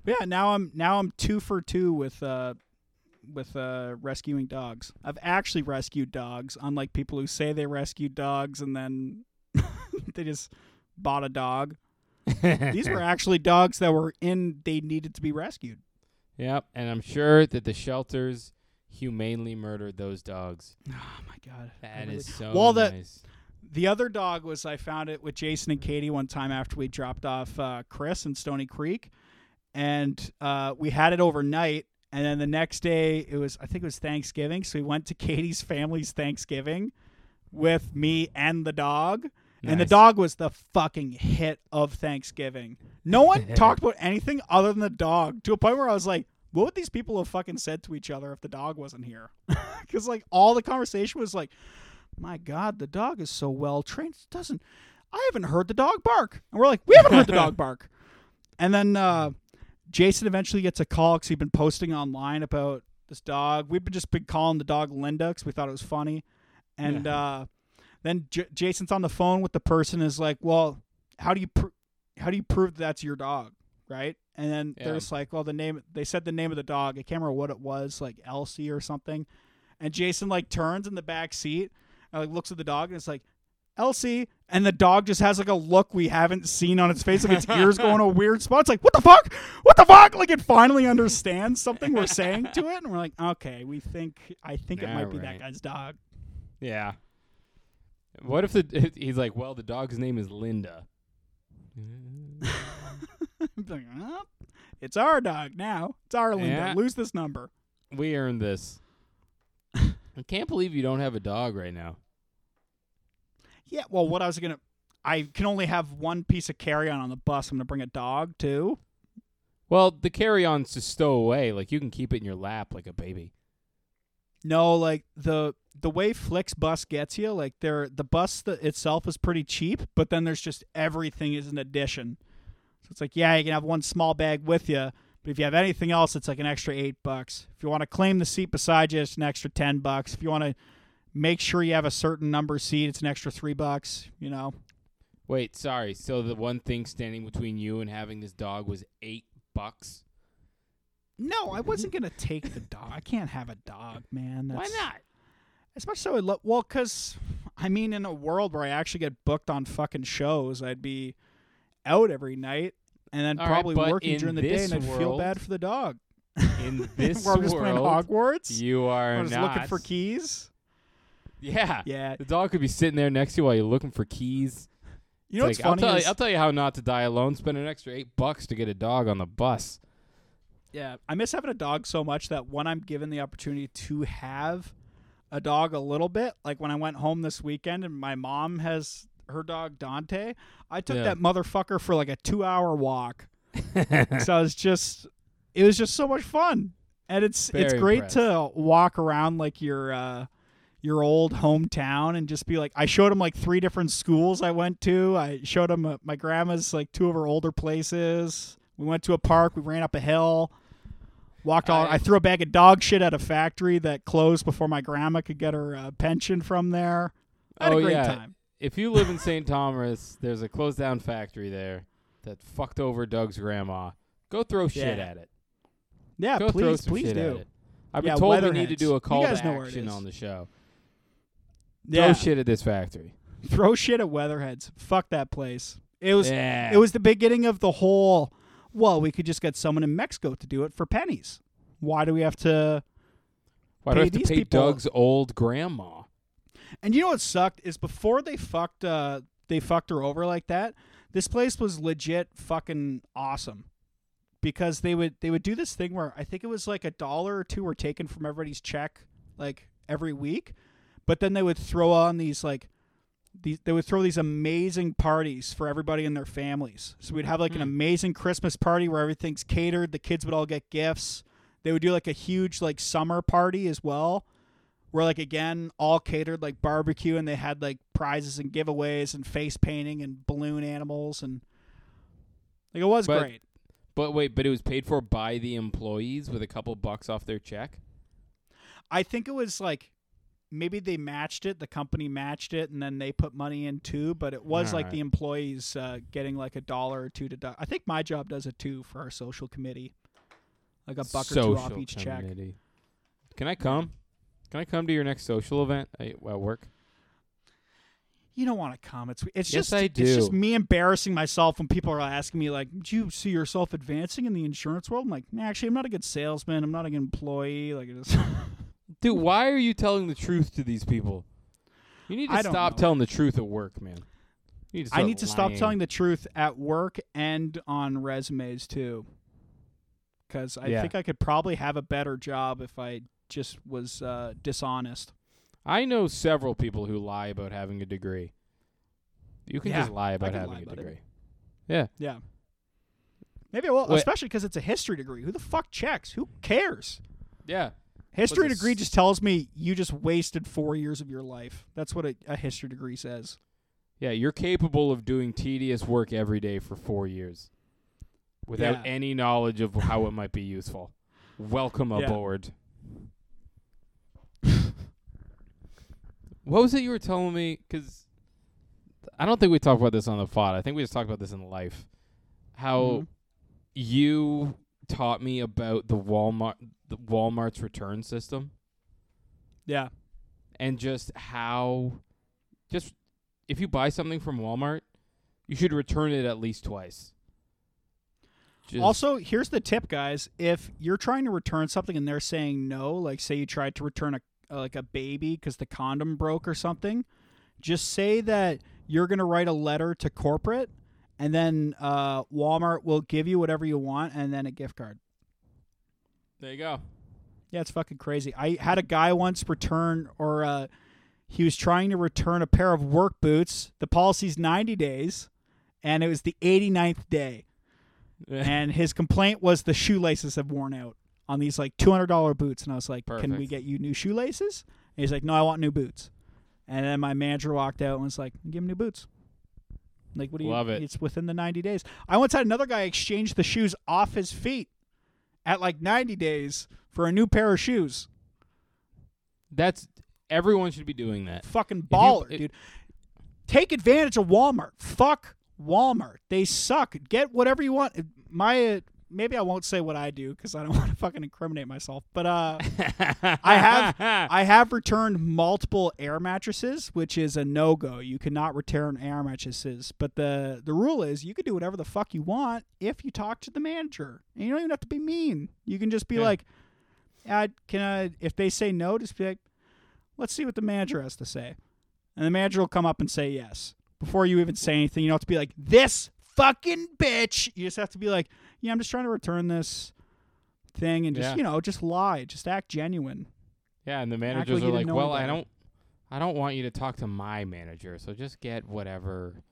Yeah, now I'm now I'm two for two with uh with uh rescuing dogs. I've actually rescued dogs, unlike people who say they rescued dogs and then <laughs> they just bought a dog. These were actually dogs that were in they needed to be rescued. Yep, and I'm sure that the shelters humanely murdered those dogs. <sighs> Oh my god. I That really- is so Well, the- nice. The other dog was I found it with Jason and Katie one time after we dropped off uh, Chris in Stoney Creek, and uh, we had it overnight. And then the next day, it was I think it was Thanksgiving, so we went to Katie's family's Thanksgiving with me and the dog. And the dog was the fucking hit of Thanksgiving. No one <laughs> talked about anything other than the dog to a point where I was like, what would these people have fucking said to each other if the dog wasn't here? <laughs> Because, like, all the conversation was like, my God, the dog is so well trained. It doesn't, I haven't heard the dog bark. And we're like, we haven't heard the dog <laughs> bark. And then uh, Jason eventually gets a call because he'd been posting online about this dog. We've been just been calling the dog Linda because we thought it was funny. And Yeah. uh, then J- Jason's on the phone with the person is like, well, how do you pr- how do you prove that that's your dog, right? And then Yeah. they're like, well, the name they said the name of the dog. I can't remember what it was, like Elsie or something. And Jason like turns in the back seat and like looks at the dog and it's like Elsie, and the dog just has like a look we haven't seen on its face, like its ears go in a <laughs> weird spot. It's like, what the fuck? What the fuck? Like it finally understands something we're saying to it, and we're like, okay, we think I think it might be that guy's dog. Yeah. What if the if <laughs> he's like, well, the dog's name is Linda. <laughs> <laughs> It's like, "Well, it's our dog now. It's our Linda. Yeah. Lose this number. we earned this. <laughs> I can't believe you don't have a dog right now. Yeah. Well, what I was gonna, I can only have one piece of carry on on the bus. I'm gonna bring a dog too. Well, the carry-on's to stow away. Like you can keep it in your lap like a baby. No, like the the way Flixbus gets you, like they're the bus th- itself is pretty cheap, but then there's just everything is an addition. So it's like, yeah, you can have one small bag with you, but if you have anything else, it's like an extra eight bucks. If you want to claim the seat beside you, it's an extra ten bucks. If you want to make sure you have a certain number seat, it's an extra three bucks. You know, Wait, sorry. So the one thing standing between you and having this dog was eight bucks. no, I wasn't gonna take the dog. I can't have a dog, man. That's, Why not? Especially so, I lo- well, because I mean, in a world where I actually get booked on fucking shows, I'd be out every night and then All right, probably but working during the day, and I'd feel bad for the dog. In <laughs> this where I'm just playing world, Hogwarts, You are I'm just not looking for keys. Yeah. Yeah, The dog could be sitting there next to you while you're looking for keys. you know It's what's like, I'll funny? tell, is- you, I'll tell you how not to die alone. Spend an extra eight bucks to get a dog on the bus. Yeah, I miss having a dog so much that when I'm given the opportunity to have a dog a little bit, like when I went home this weekend and my mom has her dog Dante, I took Yeah. that motherfucker for like a two hour walk. <laughs> so I was just, it was just so much fun, and it's it's great impressed. to walk around like your uh, your old hometown and just be like. I showed him like three different schools I went to. I showed him uh, my grandma's like two of her older places. We went to a park. We ran up a hill. Walked all. I- I threw a bag of dog shit at a factory that closed before my grandma could get her uh, pension from there. I had Oh, a great yeah. time. If you live in St. Thomas, there's a closed down factory there that fucked over Doug's grandma Go throw shit at it. Yeah, Go throw please, please shit at do. it. I've been Yeah, told we need to do a call to know where it action on the show. Yeah, Throw shit at this factory. throw shit at Weatherheads. Fuck that place. It was yeah. it was the beginning of the whole. Well, we could just get someone in Mexico to do it for pennies. Why do we have to? Why do we have to pay people- Doug's old grandma? And you know what sucked is before they fucked uh they fucked her over like that. This place was legit fucking awesome. Because they would they would do this thing where I think it was like a dollar or two were taken from everybody's check like every week, but then they would throw on these like these they would throw these amazing parties for everybody and their families. So we'd have like an Hmm. amazing Christmas party where everything's catered, the kids would all get gifts. They would do like a huge like summer party as well where like again all catered like barbecue and they had like prizes and giveaways and face painting and balloon animals and like it was But- great. But wait, but it was paid for by the employees with a couple bucks off their check. I think it was like maybe they matched it, the company matched it, and then they put money in too. But it was like Alright. the employees uh, getting like a dollar or two to. Do- I think my job does it too for our social committee, like a buck or two off Social each check. Can I come? Can I come to your next social event at at work? You don't want to come. It's it's Yes, just I it's just me embarrassing myself when people are asking me like, "Do you see yourself advancing in the insurance world?" I'm like, nah, "Actually, I'm not a good salesman. I'm not a good employee." <laughs> Like, just <laughs> Dude, why are you telling the truth to these people? You need to stop know. telling the truth at work, man. Need I need to stop telling the truth at work and on resumes too. Because I Yeah. think I could probably have a better job if I just was uh, dishonest. I know several people who lie about having a degree. You can Yeah, just lie about having lie a about it. degree. Yeah. Yeah. Maybe I will, Wait. especially because it's a history degree. Who the fuck checks? Who cares? Yeah. History it degree just tells me you just wasted four years of your life. That's what a, a history degree says. Yeah, you're capable of doing tedious work every day for four years without Yeah. any knowledge of how it might be useful. Welcome Yeah. aboard. <laughs> what was it you were telling me? Because I don't think we talked about this on the pod. I think we just talked about this in life. How Mhm. you taught me about the Walmart, the Walmart's return system. Yeah. and just how just if you buy something from Walmart, you should return it at least twice. Just, Also, here's the tip, guys. If you're trying to return something and they're saying no, like say you tried to return a like a baby because the condom broke or something, just say that you're gonna write a letter to corporate, and then uh, Walmart will give you whatever you want and then a gift card. there you go. Yeah, it's fucking crazy. I had a guy once return, or uh, he was trying to return a pair of work boots. The policy's 90 days, and it was the 89th day. And his complaint was the shoelaces have worn out on these like $200 boots. And I was like, can we get you new shoelaces? And he's like, no, I want new boots. And then my manager walked out and was like, give him new boots. Like, what do you? Love it. It's within the 90 days. I once had another guy exchange the shoes off his feet at like 90 days for a new pair of shoes. That's everyone should be doing that. Fucking baller, it- dude. Take advantage of Walmart. Fuck Walmart. They suck. Get whatever you want. My uh, maybe I won't say what I do because I don't <laughs> want to fucking incriminate myself. But uh, I have <laughs> I have returned multiple air mattresses, which is a no go. You cannot return air mattresses. But the the rule is you can do whatever the fuck you want if you talk to the manager. And you don't even have to be mean. You can just be Yeah. like, uh, "Can I?" If they say no, just be like, "Let's see what the manager has to say," and the manager will come up and say yes before you even say anything. You don't have to be like, "This fucking bitch." You just have to be like, "Yeah, I'm just trying to return this." thing and just Yeah. you know just lie just act genuine yeah, and the like managers you are like, "Well, I don't, I don't want you to talk to my manager, so just get whatever,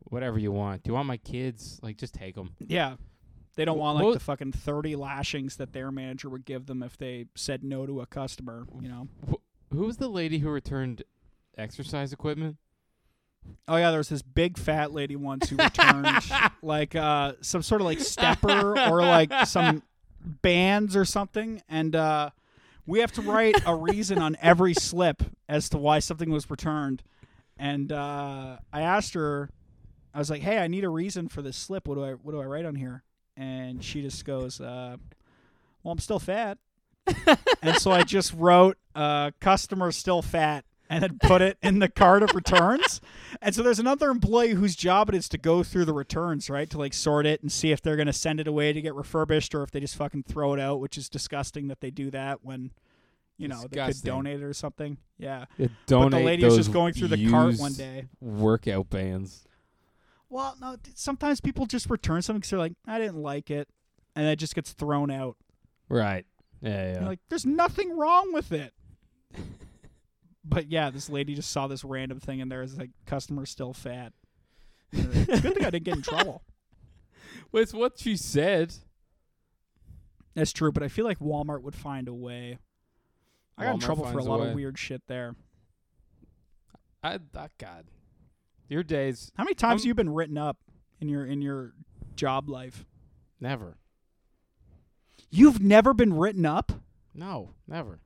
whatever you want. Do you want my kids? Like, just take them." Yeah. They don't want like what- the fucking 30 lashings that their manager would give them if they said no to a customer, you know. Who was the lady who returned exercise equipment? Oh yeah, there was this big fat lady once who returned <laughs> like uh some sort of like stepper or like some bands or something and uh we have to write a reason on every slip as to why something was returned. And uh I asked her I was like, "Hey, I need a reason for this slip. What do I what do I write on here?" and she just goes, uh, "Well, I'm still fat," and so I just wrote, uh, "Customer still fat." And then put it in the cart of returns. And so there's another employee whose job it is to go through the returns, right? To like sort it and see if they're going to send it away to get refurbished or if they just fucking throw it out, which is disgusting that they do that when, you know, they could donate it or something. Yeah. Yeah, But the lady was just going through the cart one day. Workout bands. Well, no, sometimes people just return something because they're like, I didn't like it. And it just gets thrown out. Right. Yeah, yeah. Like, there's nothing wrong with it. <laughs> but yeah, this lady just saw this random thing and there's like, customer still fat. <laughs> It's good thing I didn't get in trouble. <laughs> well, it's what she said. That's true, but I feel like Walmart would find a way. I got in Walmart trouble for a finds a lot way. of weird shit there. I, I God, your days How many times have you been written up in your in your job life? never. You've never been written up? No, never.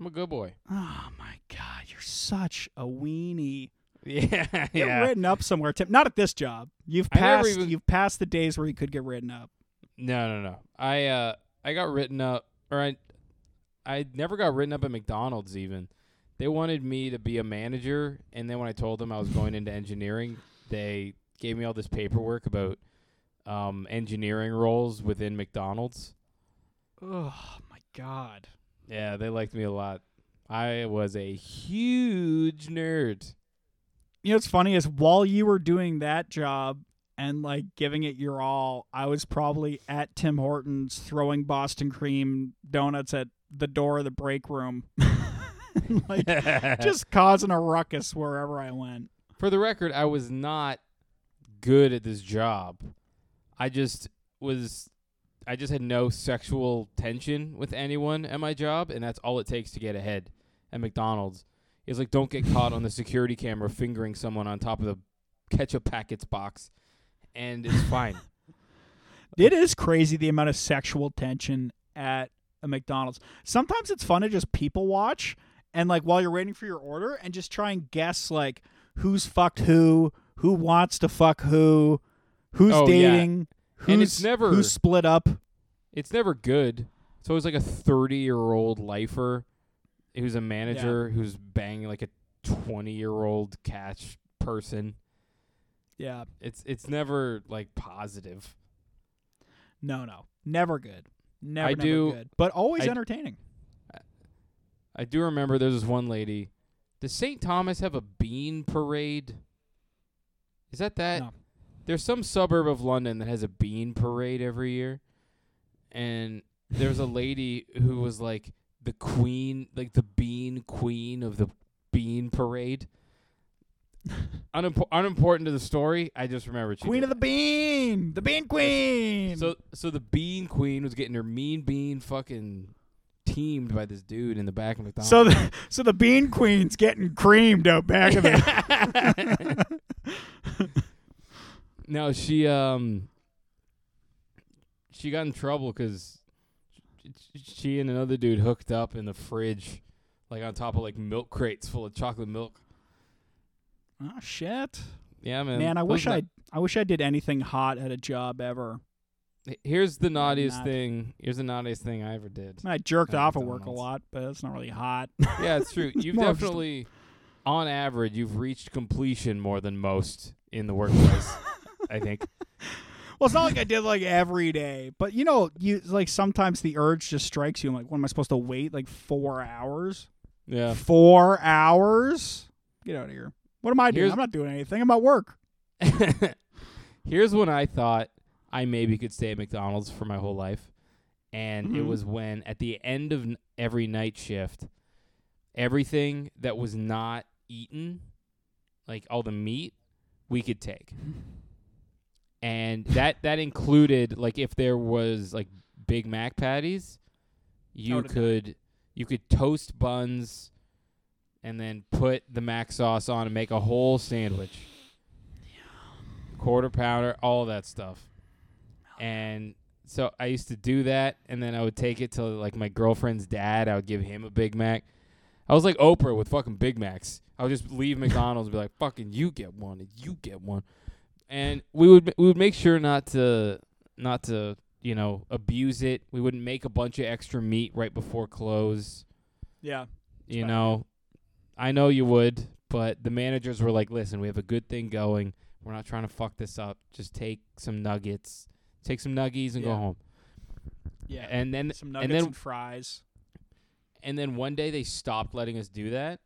I'm a good boy. Oh my god, you're such a weenie. <laughs> Yeah, Get yeah. written up somewhere, Tim. Not at this job. You've passed. even- You've passed the days where you could get written up. No, no, no. I uh I got written up or I I never got written up at McDonald's even. They wanted me to be a manager and then when I told them I was going into engineering, they gave me all this paperwork about um engineering roles within McDonald's. Oh my god. Yeah, they liked me a lot. I was a huge nerd. You know what's funny is while you were doing that job and like giving it your all, I was probably at Tim Hortons throwing Boston cream donuts at the door of the break room. <laughs> like <laughs> just causing a ruckus wherever I went. For the record, I was not good at this job. I just was I just had no sexual tension with anyone at my job and that's all it takes to get ahead at McDonald's. It's like don't get caught on the security camera fingering someone on top of the ketchup packets box and it's fine. <laughs> It is crazy the amount of sexual tension at a McDonald's. Sometimes it's fun to just people watch and like while you're waiting for your order and just try and guess like who's fucked who, who wants to fuck who, who's Oh, yeah. Who's And it's never- who's split up. It's never good. So It's always like a 30-year-old lifer who's a manager who's banging like a 20-year-old catch person. Yeah. It's it's never like positive. No, no. Never good. Never, I never do- good. But always I- entertaining. I do remember there's this one lady. Does St. Thomas have a bean parade? Is that that? No. There's some suburb of London that has a bean parade every year. And there was a lady who was like the queen, like the bean queen of the bean parade. <laughs> Unimpo- unimportant to the story. I just remember she Queen did of the bean. The bean queen. So so the bean queen was getting her mean bean fucking teamed by this dude in the back of McDonald's. so the, <laughs> so the bean queen's getting creamed out back of the <laughs> no, she um she got in trouble because she and another dude hooked up in the fridge, like on top of like milk crates full of chocolate milk. Oh shit. Yeah, man. Man, I wish I I wish I did anything hot at a job ever. Here's the naughtiest not. thing. Here's the naughtiest thing I ever did. I, jerked off at work a lot, but it's not really hot. <laughs> yeah, it's true. <laughs> You've more of just- definitely, on average, you've reached completion more than most in the workplace. <laughs> I think. <laughs> well, it's not like I did like every day, but you know, you like sometimes the urge just strikes you. I'm like, what am I supposed to wait like four hours? Yeah. Four hours? Get out of here. What am I doing? Here's- I'm not doing anything. I'm at work. <laughs> Here's when I thought I maybe could stay at McDonald's for my whole life. And it Mhm. was when at the end of n- every night shift, everything that was not eaten, like all the meat, we could take. <laughs> And that that included like if there was like Big Mac patties, you could you could toast buns and then put the mac sauce on and make a whole sandwich. Quarter pounder, all that stuff. And so I used to do that and then I would take it to like my girlfriend's dad, I would give him a Big Mac. I was like Oprah with fucking Big Macs. I would just leave <laughs> McDonald's and be like, "Fucking you get one, and you get one." And we would we would make sure not to not to you know, abuse it. We wouldn't make a bunch of extra meat right before close. Yeah. You know, I know you would, but the managers were like, "Listen, we have a good thing going. We're not trying to fuck this up. Just take some nuggets, take some nuggies, and go home." Yeah. And then some and nuggets then and fries. and then one day they stopped letting us do that,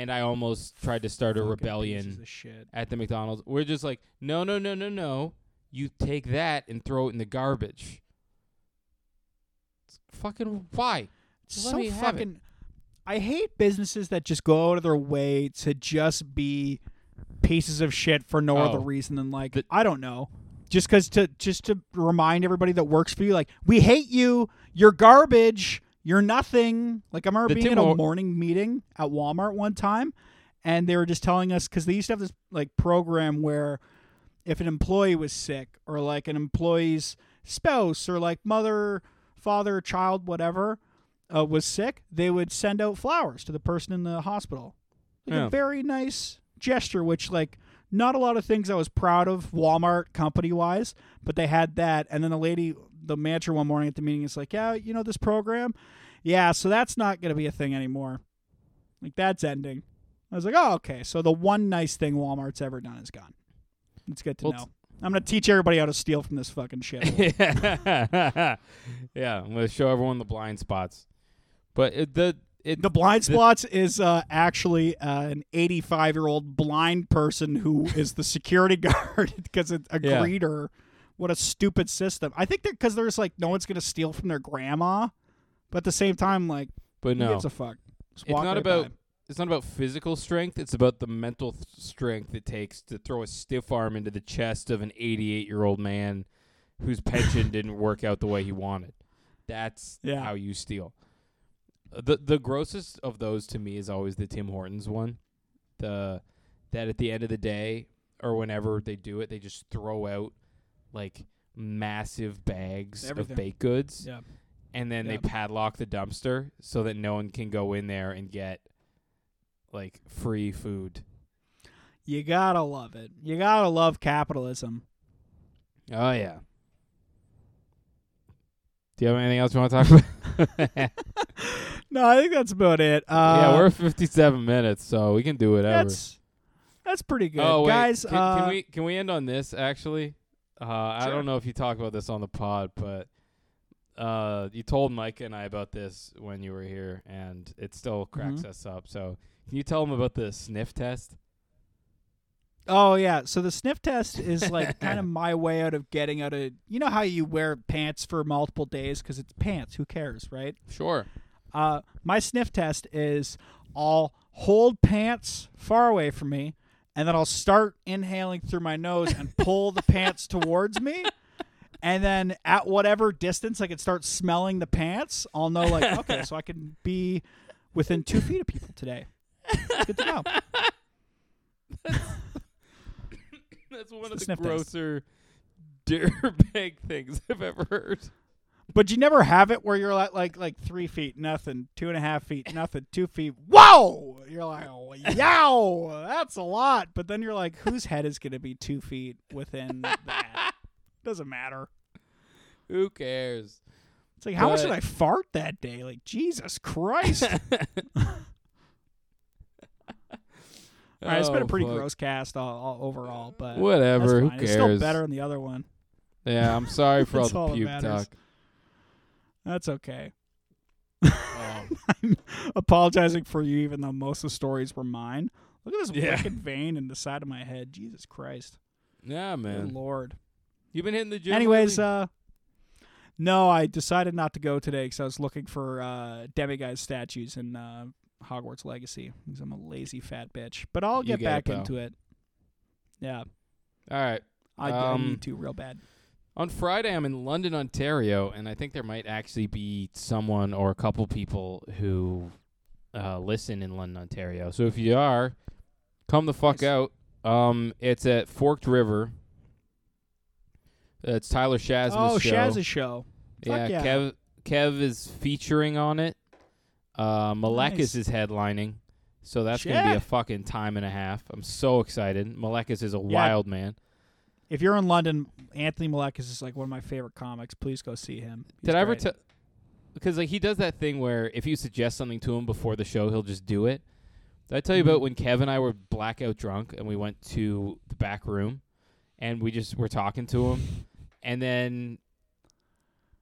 and I almost tried to start a rebellion. at the McDonald's. We're just like, no, no, no, no, no. You take that and throw it in the garbage. It's fucking why? Just so me have it. fucking. I hate businesses that just go out of their way to just be pieces of shit for no other Oh. reason than like The- I don't know, just because to just to remind everybody that works for you, like we hate you, you're garbage, you're nothing. Like I remember The being in a morning meeting at Walmart one time, and they were just telling us because they used to have this like program where if an employee was sick or like an employee's spouse or like mother, father, child, whatever, uh, was sick, they would send out flowers to the person in the hospital. Like Yeah. A very nice gesture, which like not a lot of things I was proud of Walmart company wise, but they had that. And then the lady, the manager one morning at the meeting is like, yeah, you know this program? Yeah, so that's not going to be a thing anymore. Like that's ending. I was like, oh, okay. So the one nice thing Walmart's ever done is gone. It's good to Well, know. I'm going to teach everybody how to steal from this fucking shit. <laughs> <laughs> yeah, I'm gonna show everyone the blind spots. But it, the it The blind The- spots is uh, actually uh, an 85 year old blind person who is the security <laughs> guard because it's a Yeah. greeter. What a stupid system. I think that because there's like no one's gonna steal from their grandma, but at the same time, like but no, gives a fuck? Just it's not about it's not about physical strength. It's about the mental th- strength it takes to throw a stiff arm into the chest of an 88 year old man whose pension <laughs> didn't work out the way he wanted. That's Yeah. how you steal. The the grossest of those to me is always the Tim Hortons one. The that at the end of the day or whenever they do it, they just throw out like massive bags Everything. of baked goods Yeah. and then they padlock the dumpster so that no one can go in there and get like free food. You gotta love it. You gotta love capitalism. Oh yeah. Do you have anything else you want to talk about? <laughs> No, I think that's about it. Uh, <laughs> yeah, we're 57 minutes, so we can do whatever. that's that's pretty good, oh wait, guys. can, uh, can we can we end on this actually? Uh, I don't know if you talk about this on the pod, but uh, you told Mike and I about this when you were here, and it still cracks Mhm. us up. So can you tell them about the sniff test? Oh yeah, so the sniff test is like kind of <laughs> my way out of getting out of. You know how you wear pants for multiple days because it's pants. Who cares, right? Sure. Uh, my sniff test is I'll hold pants far away from me, and then I'll start inhaling through my nose and pull the pants towards me. And then at whatever distance I can start smelling the pants, I'll know like <laughs> okay, so I can be within two feet of people today. Good to know. That's <coughs> one the of the test. grosser <laughs> dirtbag things I've ever heard. But you never have it where you're at like like three feet, nothing, two and a half feet, nothing, two feet. Whoa! You're like, oh, yow, that's a lot. But then you're like, whose head is going to be two feet within that? <laughs> Doesn't matter. Who cares? It's like, how much But- did I fart that day? Like, Jesus Christ! <laughs> All right, it's been a Oh, pretty gross cast all, all overall, but Whatever. Who cares? It's still better than the other one. Yeah, I'm sorry <laughs> for all the all puke talk. That's okay. Oh. <laughs> I'm apologizing for you, even though most of the stories were mine. Look at this Yeah. wicked vein in the side of my head. Jesus Christ, Yeah, Good man. Lord. You've been hitting the gym. Anyways, lately? uh, no, I decided not to go today because I was looking for uh, demiguise statues in uh, Hogwarts Legacy because I'm a lazy fat bitch. But I'll get get back it, into it. Yeah, all right. I, I Um, need to real bad. On Friday, I'm in London, Ontario, and I think there might actually be someone or a couple people who uh, listen in London, Ontario. So if you are, come the fuck Nice. out. Um, it's at Forked River. Uh, It's Tyler Shazma's Oh, show. Shaz's show. Yeah, yeah. Kev Kev is featuring on it. Uh, Malekis Nice. is headlining, so that's gonna be a fucking time and a half. I'm so excited. Malekis is a Yeah. wild man. If you're in London, Anthony Malekis is like one of my favorite comics. Please go see him. He's Did I ever great. tell? Because like he does that thing where if you suggest something to him before the show, he'll just do it. Did I tell you about mm-hmm. when Kev and I were blackout drunk and we went to the back room, and we just were talking to him, and then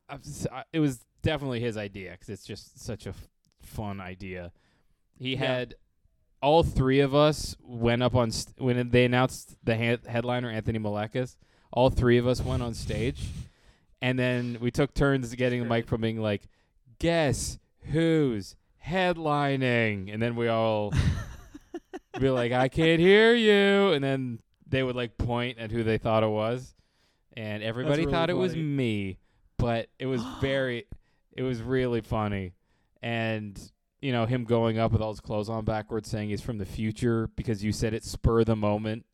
I was- I- it was definitely his idea because it's just such a f- fun idea. He Yeah. had all three of us went up on st- when they announced the ha- headliner Anthony Malekis. All three of us went on stage, and then we took turns getting the mic from being like, "Guess who's headlining?" And then we all <laughs> be like, "I can't hear you," and then they would like point at who they thought it was, and everybody really thought it was me, but it was <gasps> very, it was really funny, and you know him going up with all his clothes on backwards, saying he's from the future because you said it spur the moment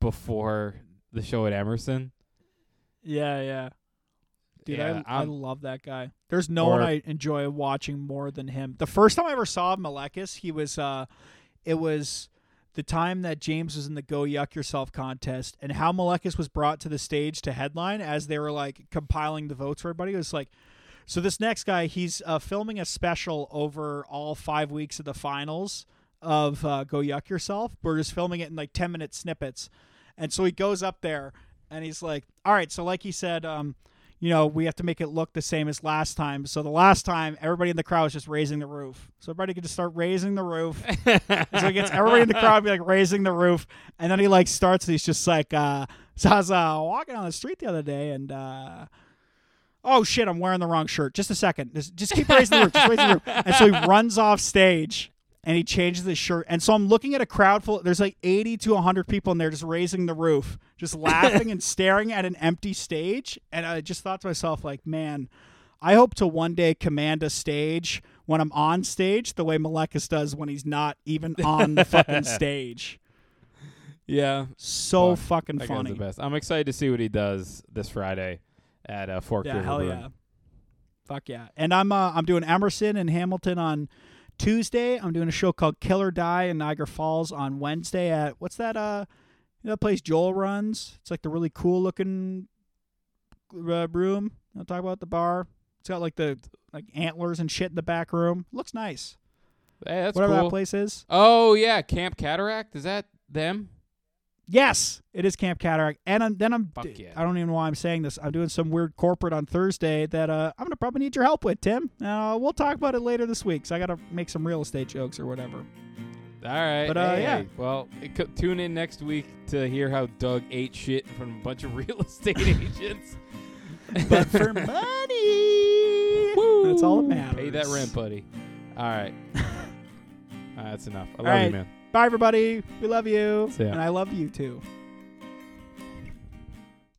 before the show at Emerson. Yeah, yeah. Dude, Yeah, I, I love that guy. There's no one I enjoy watching more than him. The first time I ever saw Malekis, he was uh it was the time that James was in the Go Yuck Yourself contest and how Malekis was brought to the stage to headline as they were like compiling the votes for everybody. It was like so this next guy, he's uh, filming a special over all five weeks of the finals of uh, Go Yuck Yourself. We're just filming it in like 10 minute snippets. And so he goes up there and he's like, all right, so like he said, um, you know, we have to make it look the same as last time. So the last time, everybody in the crowd was just raising the roof. So everybody could just start raising the roof. so he gets everybody in the crowd be like raising the roof, and then he like starts. And he's just like, uh, so I was uh, walking on the street the other day, and uh, oh shit, I'm wearing the wrong shirt. Just a second, just, just keep raising the roof, just raising the roof. And so he <laughs> runs off stage. And he changes his shirt, and so I'm looking at a crowd full. There's like 80 to 100 people in there, just raising the roof, just laughing and <laughs> staring at an empty stage. And I just thought to myself, like, man, I hope to one day command a stage when I'm on stage the way Malekis does when he's not even on the fucking <laughs> stage. yeah, So Fuck, fucking funny. the best. I'm excited to see what he does this Friday at uh, Fork Yeah, River hell Brewing. yeah. Fuck yeah. And I'm uh, I'm doing Emerson and Hamilton on Tuesday. I'm doing a show called Killer Die in Niagara Falls on Wednesday at what's that uh you know that place Joel runs? It's like the really cool looking uh, room. I'll talk about the bar. It's got like the like antlers and shit in the back room. Looks nice. Hey, that's Whatever cool. that place is. Oh yeah, Camp Cataract. Is that them? Yes, it is Camp Cataract. And I'm, then I'm Fuck yeah. I don't even know why I'm saying this. I'm doing some weird corporate on Thursday that uh, I'm gonna probably need your help with, Tim. Uh, we'll talk about it later this week. So I gotta make some real estate jokes or whatever. All right. But, uh, hey, yeah. Well, co- tune in next week to hear how Doug ate shit from a bunch of <laughs> real estate <laughs> agents. But for <laughs> money, that's all that matters. Pay that rent, buddy. All right. All right, that's enough. I love right. you, man. Bye, everybody. We love you, and I love you too.